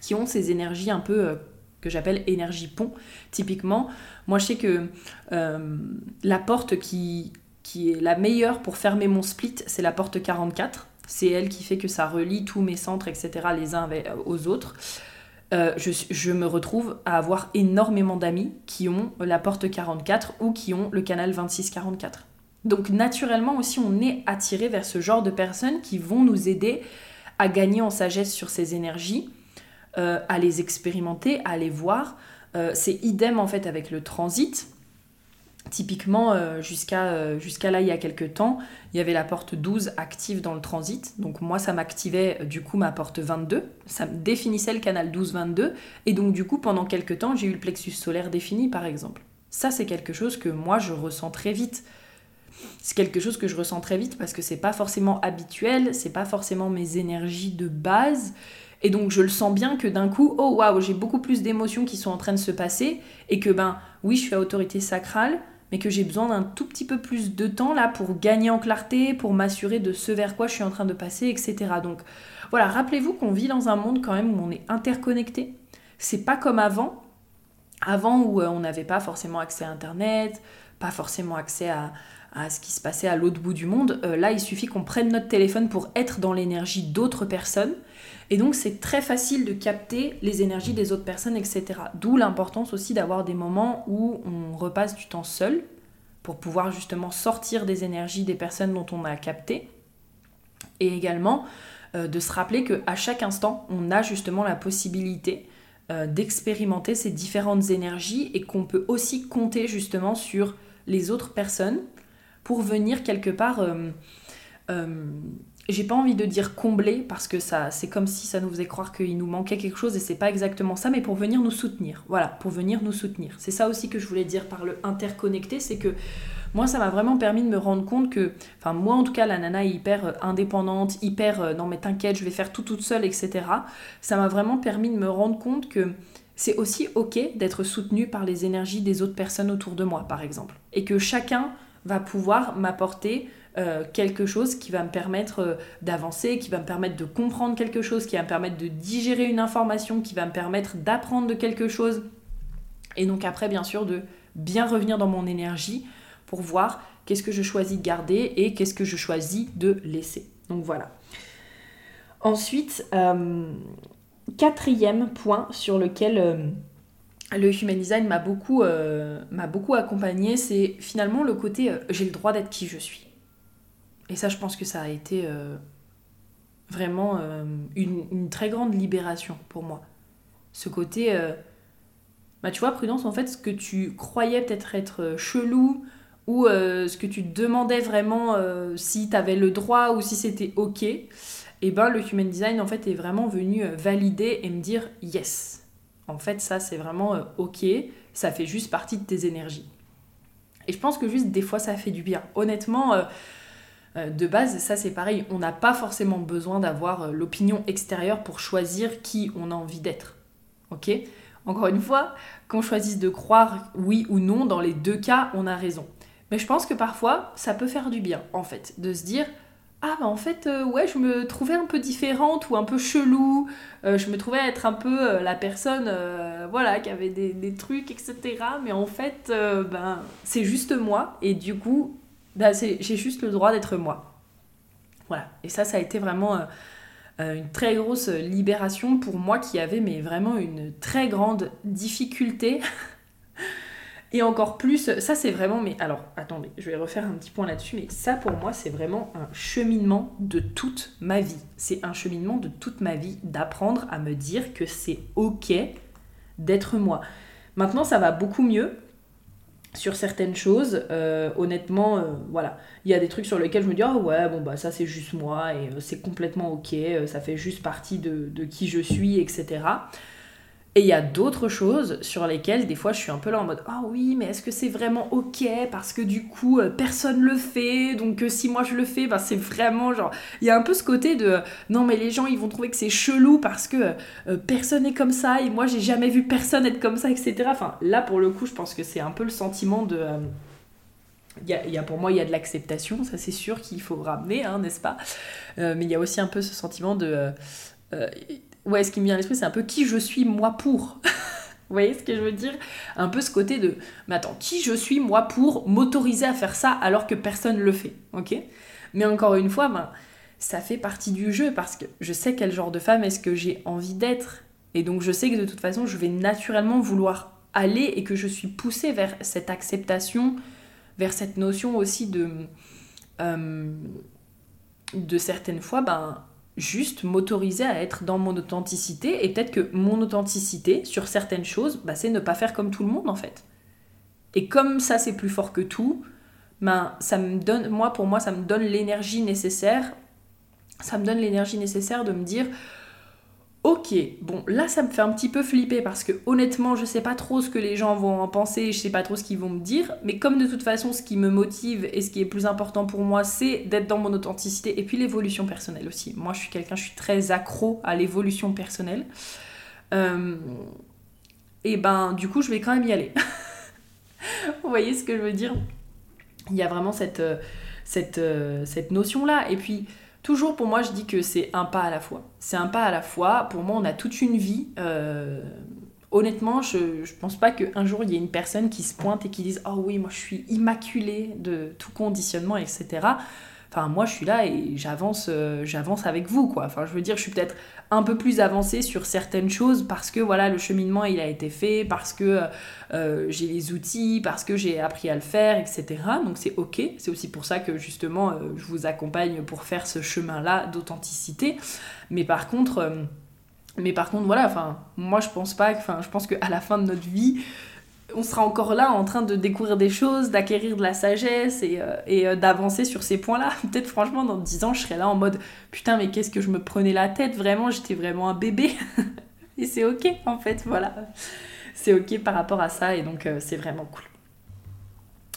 qui ont ces énergies un peu euh, que j'appelle énergie pont. Typiquement, moi je sais que euh, la porte qui, qui est la meilleure pour fermer mon split, c'est la porte 44. C'est elle qui fait que ça relie tous mes centres, etc., les uns aux autres. Euh, je, me retrouve à avoir énormément d'amis qui ont la porte 44 ou qui ont le canal 2644. Donc naturellement aussi, on est attiré vers ce genre de personnes qui vont nous aider à gagner en sagesse sur ces énergies, euh, à les expérimenter, à les voir. Euh, c'est idem en fait avec le transit. Typiquement, euh, euh, jusqu'à là, il y a quelques temps, il y avait la porte 12 active dans le transit. Donc moi, ça m'activait euh, du coup ma porte 22. Ça me définissait le canal 12-22. Et donc du coup, pendant quelques temps, j'ai eu le plexus solaire défini, par exemple. Ça, c'est quelque chose que moi, je ressens très vite. C'est quelque chose que je ressens très vite parce que c'est pas forcément habituel, c'est pas forcément mes énergies de base. Et donc je le sens bien que d'un coup, oh waouh, j'ai beaucoup plus d'émotions qui sont en train de se passer et que ben oui, je suis à autorité sacrale, mais que j'ai besoin d'un tout petit peu plus de temps là pour gagner en clarté, pour m'assurer de ce vers quoi je suis en train de passer, etc. Donc voilà, rappelez-vous qu'on vit dans un monde quand même où on est interconnecté. C'est pas comme avant, avant où euh, on n'avait pas forcément accès à Internet, pas forcément accès à, ce qui se passait à l'autre bout du monde. Euh, là, il suffit qu'on prenne notre téléphone pour être dans l'énergie d'autres personnes. Et donc, c'est très facile de capter les énergies des autres personnes, etc. D'où l'importance aussi d'avoir des moments où on repasse du temps seul pour pouvoir justement sortir des énergies des personnes dont on a capté. Et également euh, de se rappeler qu'à chaque instant, on a justement la possibilité euh, d'expérimenter ces différentes énergies et qu'on peut aussi compter justement sur les autres personnes pour venir quelque part euh, j'ai pas envie de dire combler parce que ça c'est comme si ça nous faisait croire qu'il nous manquait quelque chose et c'est pas exactement ça mais pour venir nous soutenir. Voilà pour venir nous soutenir. C'est ça aussi que je voulais dire par le interconnecté c'est que moi ça m'a vraiment permis de me rendre compte que enfin moi en tout cas la nana est hyper euh, indépendante hyper euh, non mais t'inquiète je vais faire tout toute seule etc ça m'a vraiment permis de me rendre compte que c'est aussi ok d'être soutenu par les énergies des autres personnes autour de moi par exemple. Et que chacun va pouvoir m'apporter euh, quelque chose qui va me permettre euh, d'avancer, qui va me permettre de comprendre quelque chose, qui va me permettre de digérer une information, qui va me permettre d'apprendre de quelque chose. Et donc après, bien sûr, de bien revenir dans mon énergie pour voir qu'est-ce que je choisis de garder et qu'est-ce que je choisis de laisser. Donc voilà. Ensuite, euh, quatrième point sur lequel le human design m'a beaucoup, m'a beaucoup accompagné, c'est finalement le côté j'ai le droit d'être qui je suis. Et ça, je pense que ça a été euh, vraiment euh, une, très grande libération pour moi. Ce côté... Euh, bah, tu vois, Prudence, en fait, ce que tu croyais peut-être être chelou, ou ce que tu demandais vraiment si tu avais le droit ou si c'était ok, et eh ben le human design en fait est vraiment venu valider et me dire yes. En fait, ça c'est vraiment ok, ça fait juste partie de tes énergies. Et je pense que juste des fois ça fait du bien. Honnêtement, de base, ça c'est pareil, on n'a pas forcément besoin d'avoir euh, l'opinion extérieure pour choisir qui on a envie d'être. Ok? Encore une fois, qu'on choisisse de croire oui ou non, dans les deux cas, on a raison. Mais je pense que parfois, ça peut faire du bien, en fait, de se dire, ah bah en fait euh, ouais je me trouvais un peu différente ou un peu chelou. Euh, je me trouvais être un peu euh, la personne voilà qui avait des, des, trucs etc mais en fait ben c'est juste moi. Et du coup j'ai juste le droit d'être moi voilà et ça ça a été vraiment une très grosse libération pour moi qui avait mais vraiment une très grande difficulté Et encore plus, ça c'est vraiment, mais alors attendez, je vais refaire un petit point là-dessus, mais ça pour moi c'est vraiment un cheminement de toute ma vie. C'est un cheminement de toute ma vie d'apprendre à me dire que c'est ok d'être moi. Maintenant ça va beaucoup mieux sur certaines choses. Euh, honnêtement, euh, voilà, il y a des trucs sur lesquels je me dis, oh ouais, bon bah ça c'est juste moi et euh, c'est complètement ok, ça fait juste partie de qui je suis, etc. Et il y a d'autres choses sur lesquelles des fois je suis un peu là en mode ah oui mais est-ce que c'est vraiment ok? Parce que du coup euh, personne le fait donc euh, si moi je le fais bah, c'est vraiment genre il y a un peu ce côté de non mais les gens ils vont trouver que c'est chelou parce que euh, personne est comme ça et moi j'ai jamais vu personne être comme ça etc. Enfin là pour le coup je pense que c'est un peu le sentiment de y, a, y a, pour moi, il y a de l'acceptation, ça c'est sûr qu'il faut ramener, hein, n'est-ce pas? Mais il y a aussi un peu ce sentiment de ouais, ce qui me vient à l'esprit, c'est un peu qui je suis moi pour. Vous voyez ce que je veux dire? Un peu ce côté de, mais attends, qui je suis moi pour m'autoriser à faire ça alors que personne le fait, ok? Mais encore une fois, ben, ça fait partie du jeu parce que je sais quel genre de femme est-ce que j'ai envie d'être. Et donc je sais que de toute façon, je vais naturellement vouloir aller et que je suis poussée vers cette acceptation, vers cette notion aussi de... Euh, de certaines fois, ben, juste m'autoriser à être dans mon authenticité et peut-être que mon authenticité sur certaines choses, bah, c'est ne pas faire comme tout le monde en fait. Et comme ça c'est plus fort que tout, ben, ça me donne, moi pour moi ça me donne l'énergie nécessaire, ça me donne l'énergie nécessaire de me dire Ok, bon, là ça me fait un petit peu flipper parce que honnêtement, je sais pas trop ce que les gens vont en penser, je sais pas trop ce qu'ils vont me dire, mais comme de toute façon, ce qui me motive et ce qui est plus important pour moi, c'est d'être dans mon authenticité et puis l'évolution personnelle aussi. Moi, je suis quelqu'un, je suis très accro à l'évolution personnelle. Euh, et ben, du coup, je vais quand même y aller. Vous voyez ce que je veux dire? Il y a vraiment cette, euh, cette, euh, cette notion-là. Et puis, Toujours pour moi, je dis que c'est un pas à la fois. C'est un pas à la fois. Pour moi, on a toute une vie. Euh, honnêtement, je, ne pense pas qu'un jour il y ait une personne qui se pointe et qui dise Oh oui, moi je suis immaculée de tout conditionnement, etc. Enfin, moi, je suis là et j'avance, euh, j'avance avec vous, quoi. Enfin, je veux dire, je suis peut-être un peu plus avancée sur certaines choses parce que voilà, le cheminement il a été fait, parce que euh, j'ai les outils, parce que j'ai appris à le faire, etc. Donc c'est ok. C'est aussi pour ça que justement, euh, je vous accompagne pour faire ce chemin-là d'authenticité. Mais par contre, mais par contre, voilà. Enfin, moi, je pense pas. Enfin, je pense qu'à la fin de notre vie on sera encore là en train de découvrir des choses, d'acquérir de la sagesse et, euh, euh, d'avancer sur ces points-là. Peut-être franchement dans 10 ans je serai là en mode putain mais qu'est-ce que je me prenais la tête, vraiment j'étais vraiment un bébé. et c'est ok en fait, voilà. C'est ok par rapport à ça et donc euh, c'est vraiment cool.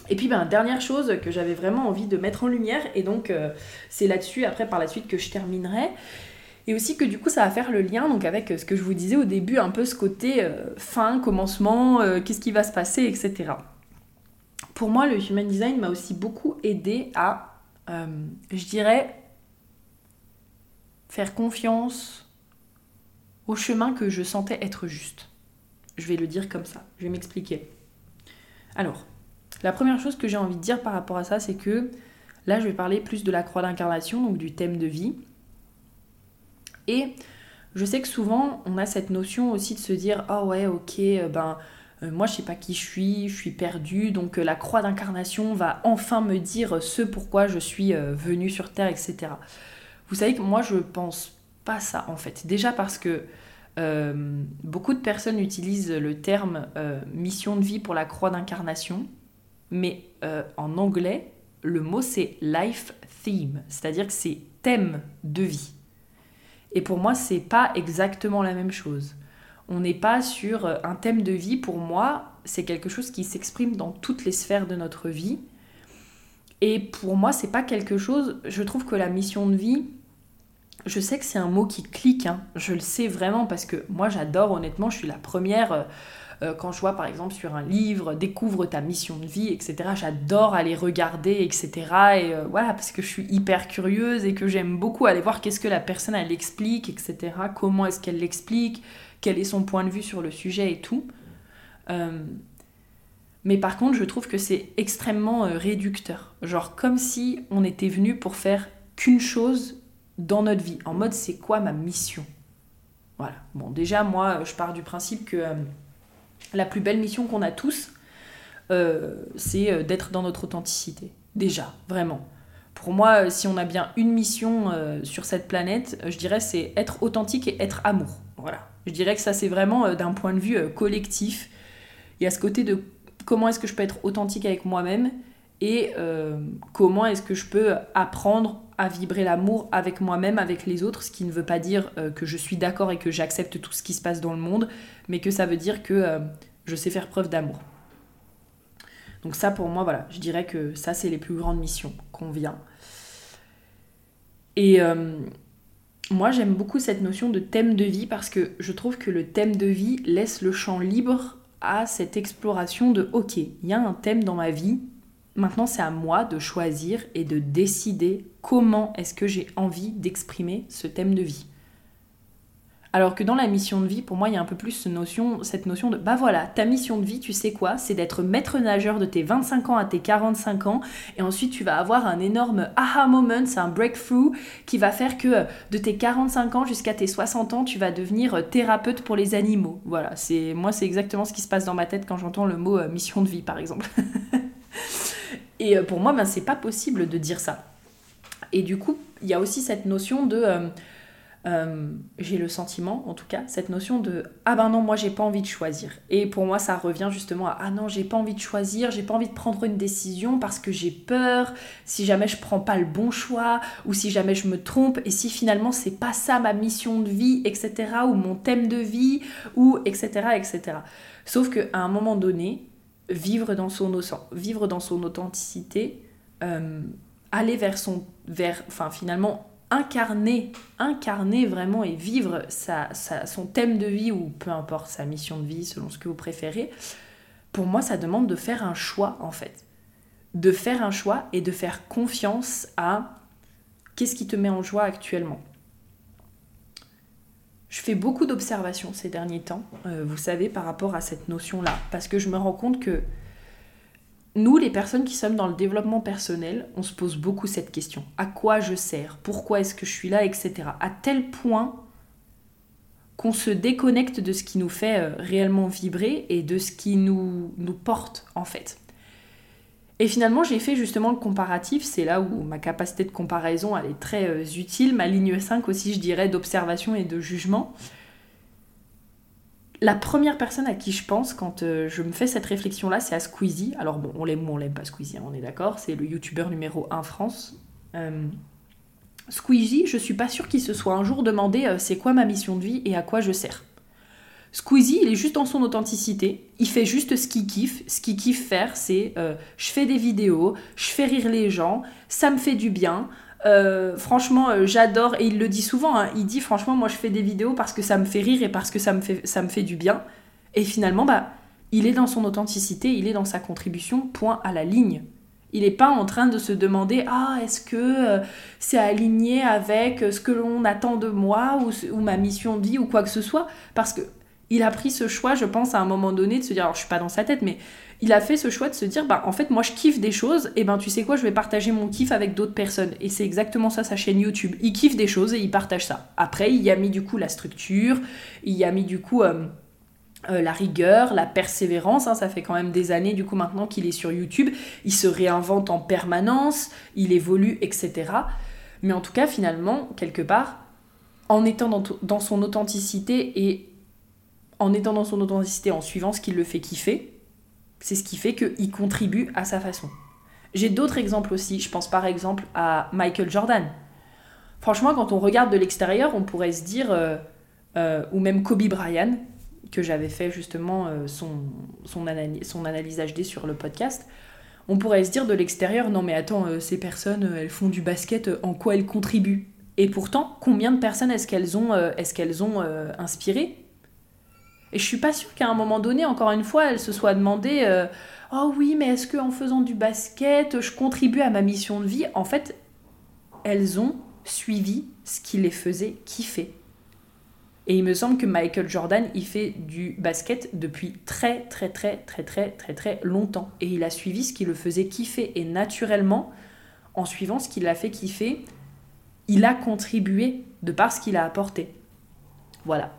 Et puis ben, dernière chose que j'avais vraiment envie de mettre en lumière et donc c'est là-dessus après par la suite que je terminerai et aussi que du coup, ça va faire le lien donc avec euh, ce que je vous disais au début, un peu ce côté euh, fin, commencement, euh, qu'est-ce qui va se passer, etc. Pour moi, le human design m'a aussi beaucoup aidé à, je dirais, faire confiance au chemin que je sentais être juste. Je vais le dire comme ça, je vais m'expliquer. Alors, la première chose que j'ai envie de dire par rapport à ça, c'est que là, je vais parler plus de la croix d'incarnation, donc du thème de vie. Et je sais que souvent, on a cette notion aussi de se dire Ah ouais, ok, euh, ben. Euh, moi, je sais pas qui je suis, je suis perdue, donc euh, la croix d'incarnation va enfin me dire ce pourquoi je suis venue sur Terre, etc. Vous savez que moi, je pense pas ça en fait. Déjà parce que beaucoup de personnes utilisent le terme mission de vie pour la croix d'incarnation, mais en anglais, le mot c'est life theme, c'est-à-dire que c'est thème de vie. Et pour moi, c'est pas exactement la même chose. On n'est pas sur euh, un thème de vie. Pour moi, c'est quelque chose qui s'exprime dans toutes les sphères de notre vie. Et pour moi, c'est pas quelque chose. Je trouve que la mission de vie, je sais que c'est un mot qui clique. Hein. Je le sais vraiment parce que moi, j'adore. Honnêtement, je suis la première. Euh, quand je vois par exemple sur un livre, découvre ta mission de vie, etc. J'adore aller regarder, etc. Et euh, voilà, parce que je suis hyper curieuse et que j'aime beaucoup aller voir qu'est-ce que la personne elle explique, etc. Comment est-ce qu'elle l'explique, quel est son point de vue sur le sujet et tout. Euh, mais par contre, je trouve que c'est extrêmement réducteur. Genre comme si on était venu pour faire qu'une chose dans notre vie. En mode, c'est quoi ma mission? Voilà. Bon, déjà, moi, je pars du principe que la plus belle mission qu'on a tous, euh, c'est euh, d'être dans notre authenticité. Déjà, vraiment. Pour moi, euh, si on a bien une mission sur cette planète, je dirais c'est être authentique et être amour. Voilà. Je dirais que ça c'est vraiment d'un point de vue collectif. Il y a ce côté de comment est-ce que je peux être authentique avec moi-même et comment est-ce que je peux apprendre à vibrer l'amour avec moi-même, avec les autres, ce qui ne veut pas dire que je suis d'accord et que j'accepte tout ce qui se passe dans le monde, mais que ça veut dire que euh, je sais faire preuve d'amour. Donc ça pour moi, voilà, je dirais que ça c'est les plus grandes missions qu'on vient. Et euh, moi j'aime beaucoup cette notion de thème de vie parce que je trouve que le thème de vie laisse le champ libre à cette exploration de ok, il y a un thème dans ma vie, maintenant c'est à moi de choisir et de décider comment est-ce que j'ai envie d'exprimer ce thème de vie. Alors que dans la mission de vie, pour moi, il y a un peu plus cette notion, de bah voilà, ta mission de vie, tu sais quoi? C'est d'être maître nageur de tes 25 ans à tes 45 ans. Et ensuite, tu vas avoir un énorme aha moment, c'est un breakthrough qui va faire que de tes 45 ans jusqu'à tes 60 ans, tu vas devenir thérapeute pour les animaux. Voilà, c'est moi, c'est exactement ce qui se passe dans ma tête quand j'entends le mot euh, mission de vie, par exemple. Et euh, pour moi, ben, c'est pas possible de dire ça. Et du coup, il y a aussi cette notion de. Euh, euh, j'ai le sentiment, en tout cas, cette notion de ah ben non, moi j'ai pas envie de choisir. Et pour moi, ça revient justement à ah non, j'ai pas envie de choisir, j'ai pas envie de prendre une décision parce que j'ai peur si jamais je prends pas le bon choix ou si jamais je me trompe et si finalement c'est pas ça ma mission de vie, etc. ou mon thème de vie ou etc. etc. Sauf qu'à un moment donné, vivre dans son, vivre authenticité, euh, aller vers son, vers, enfin finalement incarner, incarner vraiment et vivre sa, son thème de vie ou peu importe sa mission de vie selon ce que vous préférez, pour moi ça demande de faire un choix en fait. De faire un choix et de faire confiance à qu'est-ce qui te met en joie actuellement. Je fais beaucoup d'observations ces derniers temps, euh, vous savez, par rapport à cette notion-là, parce que je me rends compte que nous, les personnes qui sommes dans le développement personnel, on se pose beaucoup cette question. À quoi je sers? Pourquoi est-ce que je suis là? Etc. À tel point qu'on se déconnecte de ce qui nous fait euh, réellement vibrer et de ce qui nous, nous porte en fait. Et finalement, j'ai fait justement le comparatif, c'est là où ma capacité de comparaison elle est très euh, utile, ma ligne 5 aussi je dirais d'observation et de jugement la première personne à qui je pense quand euh, je me fais cette réflexion-là, c'est à Squeezie. Alors bon, on l'aime ou on l'aime pas Squeezie, hein, on est d'accord, c'est le youtubeur numéro 1 France. Euh, Squeezie, je suis pas sûre qu'il se soit un jour demandé euh, c'est quoi ma mission de vie et à quoi je sers. Squeezie, il est juste dans son authenticité, il fait juste ce qu'il kiffe. Ce qu'il kiffe faire, c'est je fais des vidéos, je fais rire les gens, ça me fait du bien, euh, franchement, euh, j'adore, et il le dit souvent, hein. il dit franchement, moi je fais des vidéos parce que ça me fait rire et parce que ça me fait, ça me fait du bien. Et finalement, bah, il est dans son authenticité, il est dans sa contribution, point à la ligne. Il n'est pas en train de se demander Ah, est-ce que euh, c'est aligné avec ce que l'on attend de moi ou, ou, ma mission de vie ou quoi que ce soit? Parce que il a pris ce choix, je pense, à un moment donné, de se dire Alors, je suis pas dans sa tête, mais il a fait ce choix de se dire bah en fait moi je kiffe des choses et ben tu sais quoi je vais partager mon kiff avec d'autres personnes. Et c'est exactement ça sa chaîne YouTube. Il kiffe des choses et il partage ça. Après il y a mis du coup la structure il y a mis du coup euh, euh, la rigueur, la persévérance, hein, ça fait quand même des années du coup maintenant qu'il est sur YouTube, il se réinvente en permanence, il évolue, etc. Mais en tout cas finalement, quelque part, en étant dans, dans son authenticité et en étant dans son authenticité, en suivant ce qui le fait kiffer, c'est ce qui fait qu'il contribue à sa façon. J'ai d'autres exemples aussi. Je pense par exemple à Michael Jordan. Franchement, quand on regarde de l'extérieur, on pourrait se dire, euh, euh, ou même Kobe Bryant, que j'avais fait justement euh, son, son, analyse, HD sur le podcast, on pourrait se dire de l'extérieur, non mais attends, ces personnes, elles font du basket, en quoi elles contribuent? Et pourtant, combien de personnes est-ce qu'elles ont, est-ce qu'elles ont inspiré? Et je suis pas sûre qu'à un moment donné, encore une fois, elle se soit demandé euh, Oh oui, mais est-ce qu'en faisant du basket, je contribue à ma mission de vie? En fait, elles ont suivi ce qui les faisait kiffer. Et il me semble que Michael Jordan, il fait du basket depuis très très très très très très très longtemps. Et il a suivi ce qui le faisait kiffer. Et naturellement, en suivant ce qui l'a fait kiffer, il a contribué de par ce qu'il a apporté. Voilà.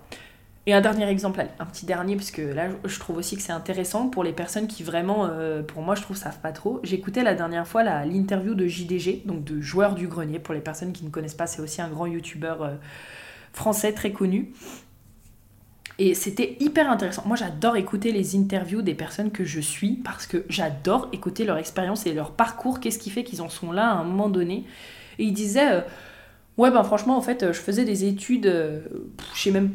Et un dernier exemple, un petit dernier, parce que là, je trouve aussi que c'est intéressant pour les personnes qui vraiment, euh, pour moi, je trouve, savent pas trop. J'écoutais la dernière fois l'interview de JDG, donc de Joueur du Grenier. Pour les personnes qui ne connaissent pas, c'est aussi un grand youtubeur euh, français très connu. Et c'était hyper intéressant. Moi, j'adore écouter les interviews des personnes que je suis parce que j'adore écouter leur expérience et leur parcours. Qu'est-ce qui fait qu'ils en sont là à un moment donné Et ils disaient. Euh, Ouais, ben franchement, en fait, je faisais des études, euh, je sais même,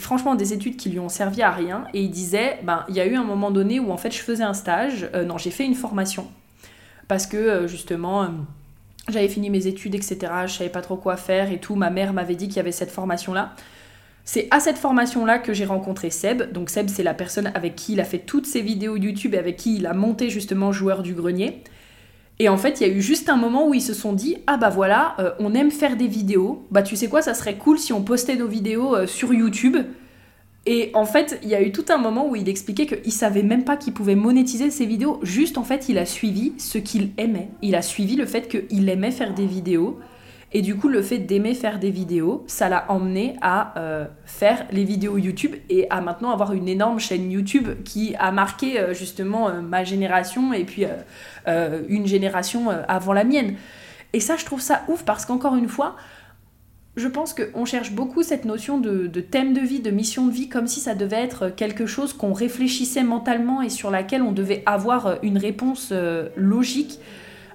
franchement, des études qui lui ont servi à rien. Et il disait, ben, il y a eu un moment donné où en fait, je faisais un stage, euh, non, j'ai fait une formation. Parce que euh, justement, j'avais fini mes études, etc. Je savais pas trop quoi faire et tout. Ma mère m'avait dit qu'il y avait cette formation-là. C'est à cette formation-là que j'ai rencontré Seb. Donc Seb, c'est la personne avec qui il a fait toutes ses vidéos YouTube et avec qui il a monté justement Joueur du Grenier. Et en fait, il y a eu juste un moment où ils se sont dit Ah bah voilà, euh, on aime faire des vidéos. Bah tu sais quoi, ça serait cool si on postait nos vidéos euh, sur YouTube. Et en fait, il y a eu tout un moment où il expliquait qu'il savait même pas qu'il pouvait monétiser ses vidéos. Juste en fait, il a suivi ce qu'il aimait. Il a suivi le fait qu'il aimait faire des vidéos. Et du coup, le fait d'aimer faire des vidéos, ça l'a emmené à euh, faire les vidéos YouTube et à maintenant avoir une énorme chaîne YouTube qui a marqué euh, justement euh, ma génération et puis une génération avant la mienne. Et ça, je trouve ça ouf parce qu'encore une fois, je pense qu'on cherche beaucoup cette notion de, de, thème de vie, de mission de vie, comme si ça devait être quelque chose qu'on réfléchissait mentalement et sur laquelle on devait avoir une réponse logique.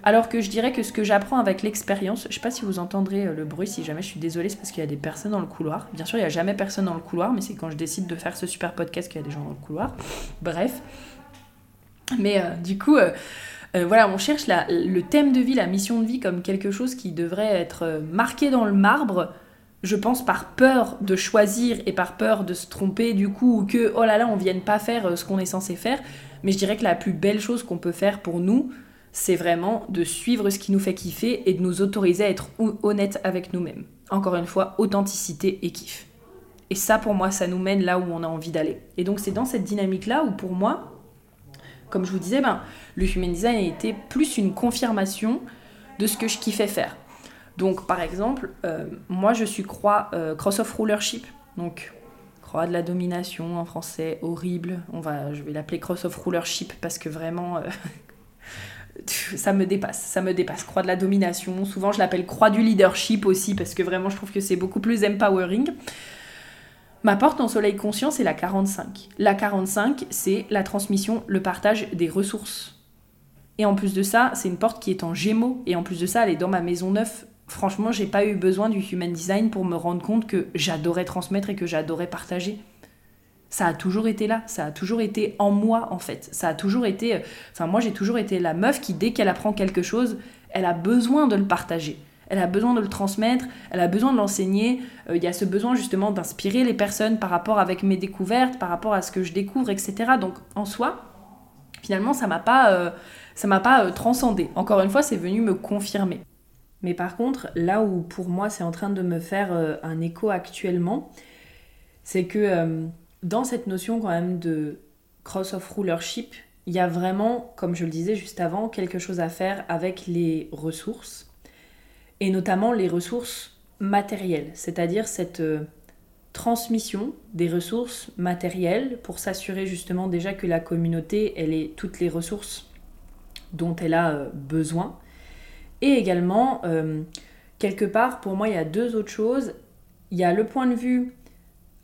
Alors que je dirais que ce que j'apprends avec l'expérience, je sais pas si vous entendrez euh, le bruit, si jamais je suis désolée, c'est parce qu'il y a des personnes dans le couloir. Bien sûr, il n'y a jamais personne dans le couloir, mais c'est quand je décide de faire ce super podcast qu'il y a des gens dans le couloir. Bref. Mais euh, du coup, euh, voilà, on cherche le thème de vie, la mission de vie comme quelque chose qui devrait être marqué dans le marbre. Je pense par peur de choisir et par peur de se tromper du coup ou que oh là là on vienne pas faire ce qu'on est censé faire. Mais je dirais que la plus belle chose qu'on peut faire pour nous, c'est vraiment de suivre ce qui nous fait kiffer et de nous autoriser à être honnête avec nous-mêmes. Encore une fois, authenticité et kiff. Et ça, pour moi, ça nous mène là où on a envie d'aller. Et donc, c'est dans cette dynamique-là où, pour moi, comme je vous disais, ben, le human design a été plus une confirmation de ce que je kiffais faire. Donc, par exemple, euh, moi, je suis croix euh, cross-off rulership. Donc, croix de la domination en français, horrible. On va, je vais l'appeler cross-off rulership parce que vraiment, euh, ça me dépasse, ça me dépasse. Croix de la domination, souvent je l'appelle croix du leadership aussi parce que vraiment je trouve que c'est beaucoup plus empowering. Ma porte en soleil conscient, c'est la 45. La 45, c'est la transmission, le partage des ressources. Et en plus de ça, c'est une porte qui est en gémeaux. Et en plus de ça, elle est dans ma maison neuve. Franchement, j'ai pas eu besoin du human design pour me rendre compte que j'adorais transmettre et que j'adorais partager ça a toujours été là, ça a toujours été en moi en fait. Ça a toujours été. Euh, enfin, moi j'ai toujours été la meuf qui, dès qu'elle apprend quelque chose, elle a besoin de le partager. Elle a besoin de le transmettre, elle a besoin de l'enseigner. Euh, il y a ce besoin justement d'inspirer les personnes par rapport avec mes découvertes, par rapport à ce que je découvre, etc. Donc en soi, finalement, ça m'a pas, euh, ça m'a pas transcendé. Encore une fois, c'est venu me confirmer. Mais par contre, là où pour moi c'est en train de me faire un écho actuellement, c'est que dans cette notion quand même de cross of rulership, il y a vraiment, comme je le disais juste avant, quelque chose à faire avec les ressources, et notamment les ressources matérielles, c'est-à-dire cette euh, transmission des ressources matérielles pour s'assurer justement déjà que la communauté, elle ait toutes les ressources dont elle a euh, besoin. Et également, euh, quelque part, pour moi, il y a deux autres choses. Il y a le point de vue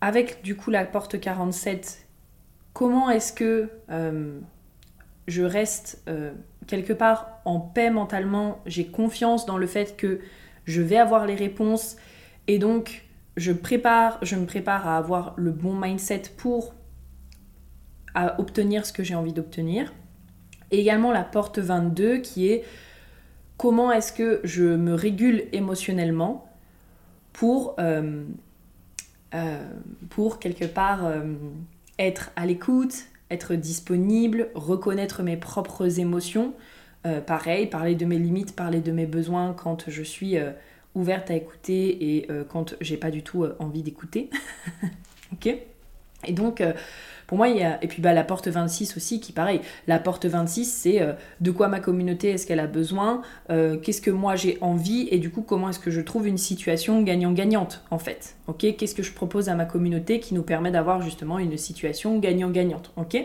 avec du coup la porte 47, comment est-ce que euh, je reste euh, quelque part en paix mentalement, j'ai confiance dans le fait que je vais avoir les réponses et donc je prépare, je me prépare à avoir le bon mindset pour obtenir ce que j'ai envie d'obtenir. Et également la porte 22 qui est comment est-ce que je me régule émotionnellement pour euh, pour quelque part être à l'écoute, être disponible, reconnaître mes propres émotions. pareil, parler de mes limites, parler de mes besoins quand je suis ouverte à écouter et quand j'ai pas du tout envie d'écouter. ok? Et donc, pour moi, il y a. Et puis bah, la porte 26 aussi, qui pareil. La porte 26, c'est euh, de quoi ma communauté est-ce qu'elle a besoin, euh, qu'est-ce que moi j'ai envie, et du coup, comment est-ce que je trouve une situation gagnant-gagnante, en fait. Qu'est-ce que je propose à ma communauté qui nous permet d'avoir justement une situation gagnant-gagnante. Ok?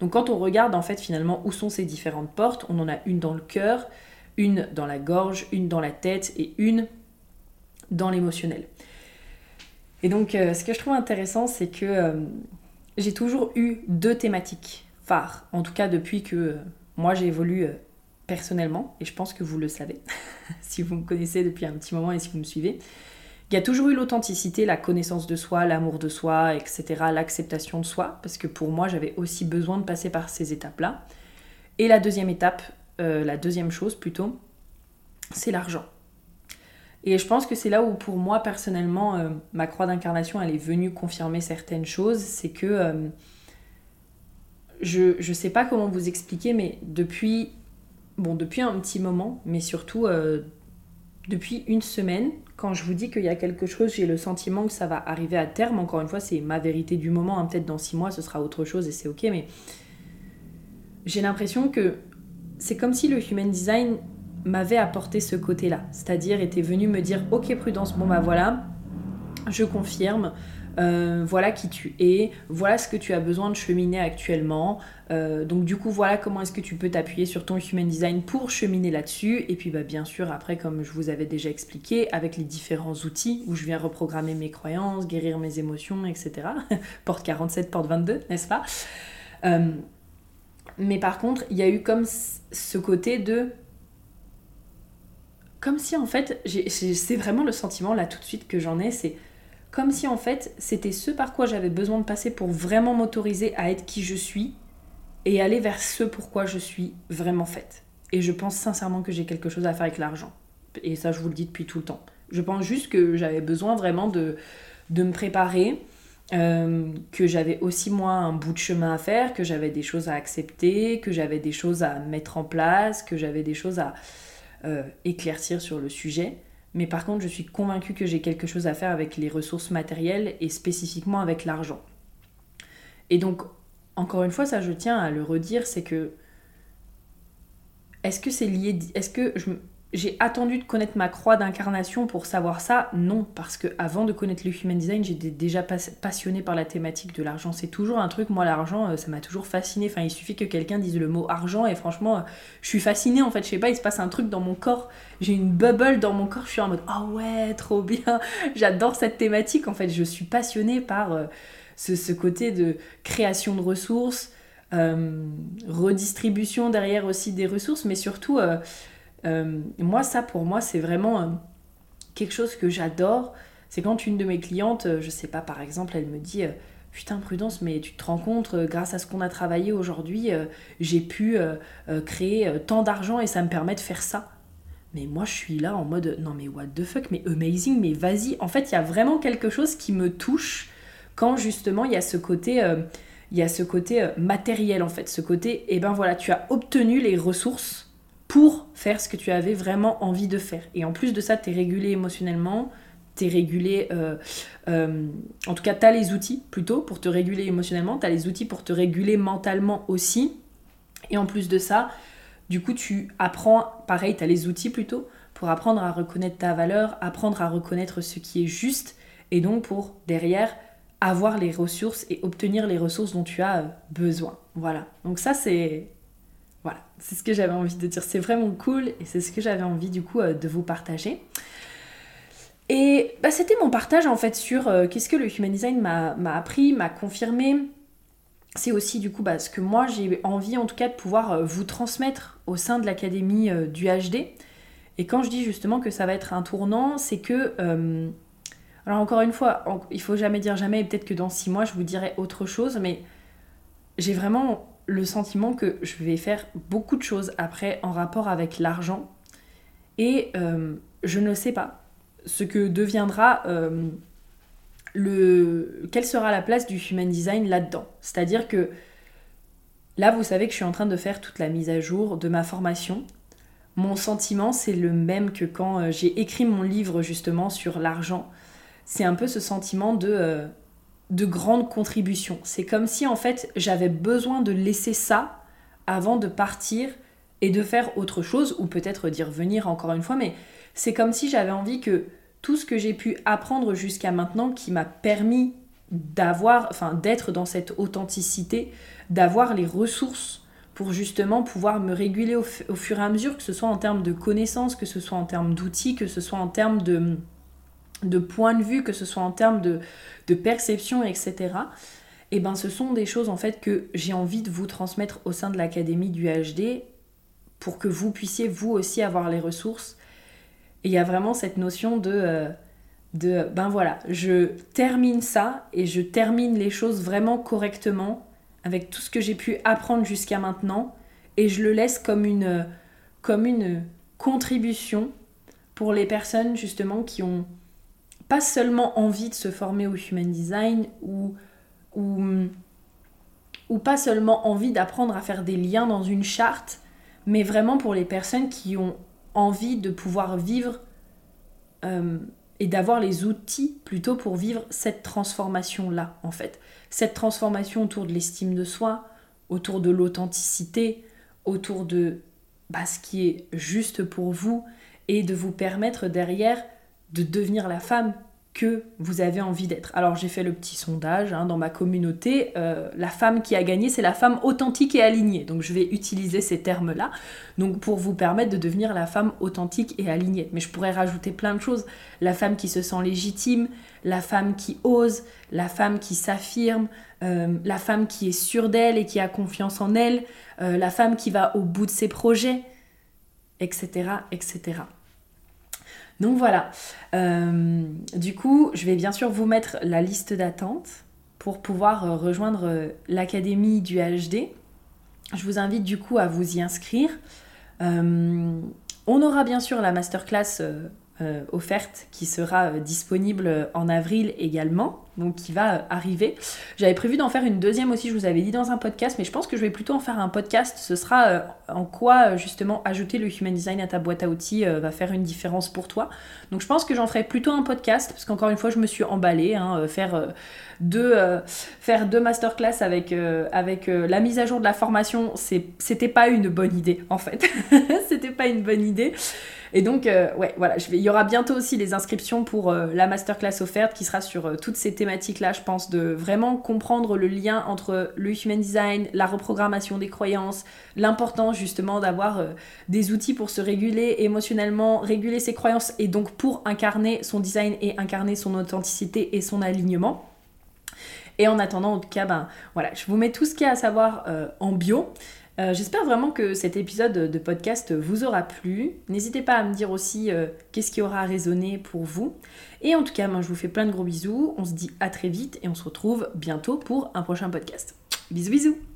Donc quand on regarde, en fait, finalement, où sont ces différentes portes, on en a une dans le cœur, une dans la gorge, une dans la tête et une dans l'émotionnel. Et donc, euh, ce que je trouve intéressant, c'est que j'ai toujours eu deux thématiques phares, en tout cas depuis que euh, moi j'évolue euh, personnellement, et je pense que vous le savez, si vous me connaissez depuis un petit moment et si vous me suivez. Il y a toujours eu l'authenticité, la connaissance de soi, l'amour de soi, etc., l'acceptation de soi, parce que pour moi j'avais aussi besoin de passer par ces étapes-là. Et la deuxième étape, euh, la deuxième chose plutôt, c'est l'argent. Et je pense que c'est là où pour moi personnellement, euh, ma croix d'incarnation, elle est venue confirmer certaines choses. C'est que euh, je ne sais pas comment vous expliquer, mais depuis, bon, depuis un petit moment, mais surtout euh, depuis une semaine, quand je vous dis qu'il y a quelque chose, j'ai le sentiment que ça va arriver à terme. Encore une fois, c'est ma vérité du moment. Hein. Peut-être dans six mois, ce sera autre chose et c'est ok. Mais j'ai l'impression que c'est comme si le human design m'avait apporté ce côté-là. C'est-à-dire était venu me dire Ok, prudence, bon bah voilà, je confirme. Euh, voilà qui tu es, voilà ce que tu as besoin de cheminer actuellement. Euh, donc du coup, voilà comment est-ce que tu peux t'appuyer sur ton human design pour cheminer là-dessus. Et puis bah, bien sûr, après, comme je vous avais déjà expliqué, avec les différents outils où je viens reprogrammer mes croyances, guérir mes émotions, etc. porte 47, porte 22, n'est-ce pas? Euh, Mais par contre, il y a eu comme ce côté de comme si en fait, c'est vraiment le sentiment là tout de suite que j'en ai, c'est comme si en fait c'était ce par quoi j'avais besoin de passer pour vraiment m'autoriser à être qui je suis et aller vers ce pourquoi je suis vraiment faite. Et je pense sincèrement que j'ai quelque chose à faire avec l'argent. Et ça, je vous le dis depuis tout le temps. Je pense juste que j'avais besoin vraiment de, de me préparer, euh, que j'avais aussi moi un bout de chemin à faire, que j'avais des choses à accepter, que j'avais des choses à mettre en place, que j'avais des choses à, euh, éclaircir sur le sujet. Mais par contre, je suis convaincue que j'ai quelque chose à faire avec les ressources matérielles et spécifiquement avec l'argent. Et donc, encore une fois, ça je tiens à le redire, c'est que est-ce que c'est lié, est-ce que je, j'ai attendu de connaître ma croix d'incarnation pour savoir ça Non, parce que avant de connaître le human design, j'étais déjà passionnée par la thématique de l'argent. C'est toujours un truc, moi l'argent, euh, ça m'a toujours fascinée. Enfin, il suffit que quelqu'un dise le mot argent et franchement, euh, je suis fascinée en fait. Je sais pas, il se passe un truc dans mon corps. J'ai une bubble dans mon corps. Je suis en mode ah oh ouais, trop bien. J'adore cette thématique. En fait, je suis passionnée par euh, ce, côté de création de ressources, redistribution derrière aussi des ressources, mais surtout moi, ça, pour moi, c'est vraiment euh, quelque chose que j'adore. C'est quand une de mes clientes, euh, je sais pas, par exemple, elle me dit Putain, Prudence, mais tu te rends compte, grâce à ce qu'on a travaillé aujourd'hui, j'ai pu créer tant d'argent et ça me permet de faire ça. Mais moi, je suis là en mode Non, mais what the fuck, mais amazing, mais vas-y. En fait, il y a vraiment quelque chose qui me touche quand justement il y a ce côté. il y a ce côté matériel en fait, ce côté, et eh ben voilà, tu as obtenu les ressources pour faire ce que tu avais vraiment envie de faire. Et en plus de ça, tu es régulé émotionnellement, tu es régulé, euh, euh, en tout cas, tu as les outils plutôt pour te réguler émotionnellement, tu as les outils pour te réguler mentalement aussi. Et en plus de ça, du coup, tu apprends, pareil, tu as les outils plutôt, pour apprendre à reconnaître ta valeur, apprendre à reconnaître ce qui est juste, et donc pour derrière avoir les ressources et obtenir les ressources dont tu as besoin. Voilà. Donc ça, c'est c'est ce que j'avais envie de dire. C'est vraiment cool et c'est ce que j'avais envie du coup euh, de vous partager. Et bah, c'était mon partage en fait sur euh, qu'est-ce que le Human Design m'a appris, m'a confirmé. C'est aussi du coup bah, ce que moi j'ai envie en tout cas de pouvoir euh, vous transmettre au sein de l'académie du HD. Et quand je dis justement que ça va être un tournant, c'est que... alors encore une fois, il faut jamais dire jamais, et peut-être que dans six mois je vous dirai autre chose, mais j'ai vraiment le sentiment que je vais faire beaucoup de choses après en rapport avec l'argent et euh, je ne sais pas ce que deviendra euh, le, quelle sera la place du human design là-dedans C'est-à-dire que là, vous savez que je suis en train de faire toute la mise à jour de ma formation. Mon sentiment, c'est le même que quand euh, j'ai écrit mon livre justement sur l'argent. C'est un peu ce sentiment de, de grande contribution. C'est comme si en fait j'avais besoin de laisser ça avant de partir et de faire autre chose, ou peut-être d'y revenir encore une fois, mais c'est comme si j'avais envie que tout ce que j'ai pu apprendre jusqu'à maintenant qui m'a permis d'avoir, enfin d'être dans cette authenticité, d'avoir les ressources pour justement pouvoir me réguler au, fur et à mesure, que ce soit en termes de connaissances, que ce soit en termes d'outils, que ce soit en termes de, de point de vue, que ce soit en termes de, de perception, etc. Et eh ben ce sont des choses en fait que j'ai envie de vous transmettre au sein de l'académie du HD pour que vous puissiez vous aussi avoir les ressources et il y a vraiment cette notion de, euh, de, ben voilà, je termine ça et je termine les choses vraiment correctement avec tout ce que j'ai pu apprendre jusqu'à maintenant et je le laisse comme une, comme une contribution pour les personnes justement qui ont pas seulement envie de se former au human design ou, pas seulement envie d'apprendre à faire des liens dans une charte, mais vraiment pour les personnes qui ont envie de pouvoir vivre euh, et d'avoir les outils plutôt pour vivre cette transformation-là, en fait. Cette transformation autour de l'estime de soi, autour de l'authenticité, autour de bah, ce qui est juste pour vous et de vous permettre derrière de devenir la femme que vous avez envie d'être. Alors j'ai fait le petit sondage hein, dans ma communauté. Euh, la femme qui a gagné, c'est la femme authentique et alignée. Donc je vais utiliser ces termes-là. Donc pour vous permettre de devenir la femme authentique et alignée. Mais je pourrais rajouter plein de choses. La femme qui se sent légitime, la femme qui ose, la femme qui s'affirme, euh, la femme qui est sûre d'elle et qui a confiance en elle, euh, la femme qui va au bout de ses projets, etc. etc. Donc voilà. Euh, du coup, je vais bien sûr vous mettre la liste d'attente pour pouvoir euh, rejoindre euh, l'académie du HD. Je vous invite du coup à vous y inscrire. on aura bien sûr la masterclass euh, offerte qui sera euh, disponible en avril également, donc qui va euh, arriver. J'avais prévu d'en faire une deuxième aussi, je vous avais dit dans un podcast, mais je pense que je vais plutôt en faire un podcast. Ce sera en quoi justement ajouter le human design à ta boîte à outils va faire une différence pour toi. Donc je pense que j'en ferai plutôt un podcast, parce qu'encore une fois, je me suis emballée. Hein, faire, deux, faire deux masterclass avec, avec la mise à jour de la formation, c'était pas une bonne idée en fait. c'était pas une bonne idée. Et donc, euh, ouais, voilà, il y aura bientôt aussi les inscriptions pour euh, la masterclass offerte qui sera sur euh, toutes ces thématiques-là, je pense, de vraiment comprendre le lien entre le human design, la reprogrammation des croyances, l'importance justement d'avoir des outils pour se réguler émotionnellement, réguler ses croyances et donc pour incarner son design et incarner son authenticité et son alignement. Et en attendant, en tout cas, ben voilà, je vous mets tout ce qu'il y a à savoir en bio. Euh, j'espère vraiment que cet épisode de podcast vous aura plu. N'hésitez pas à me dire aussi euh, qu'est-ce qui aura résonné pour vous. Et en tout cas, moi, je vous fais plein de gros bisous. On se dit à très vite et on se retrouve bientôt pour un prochain podcast. Bisous bisous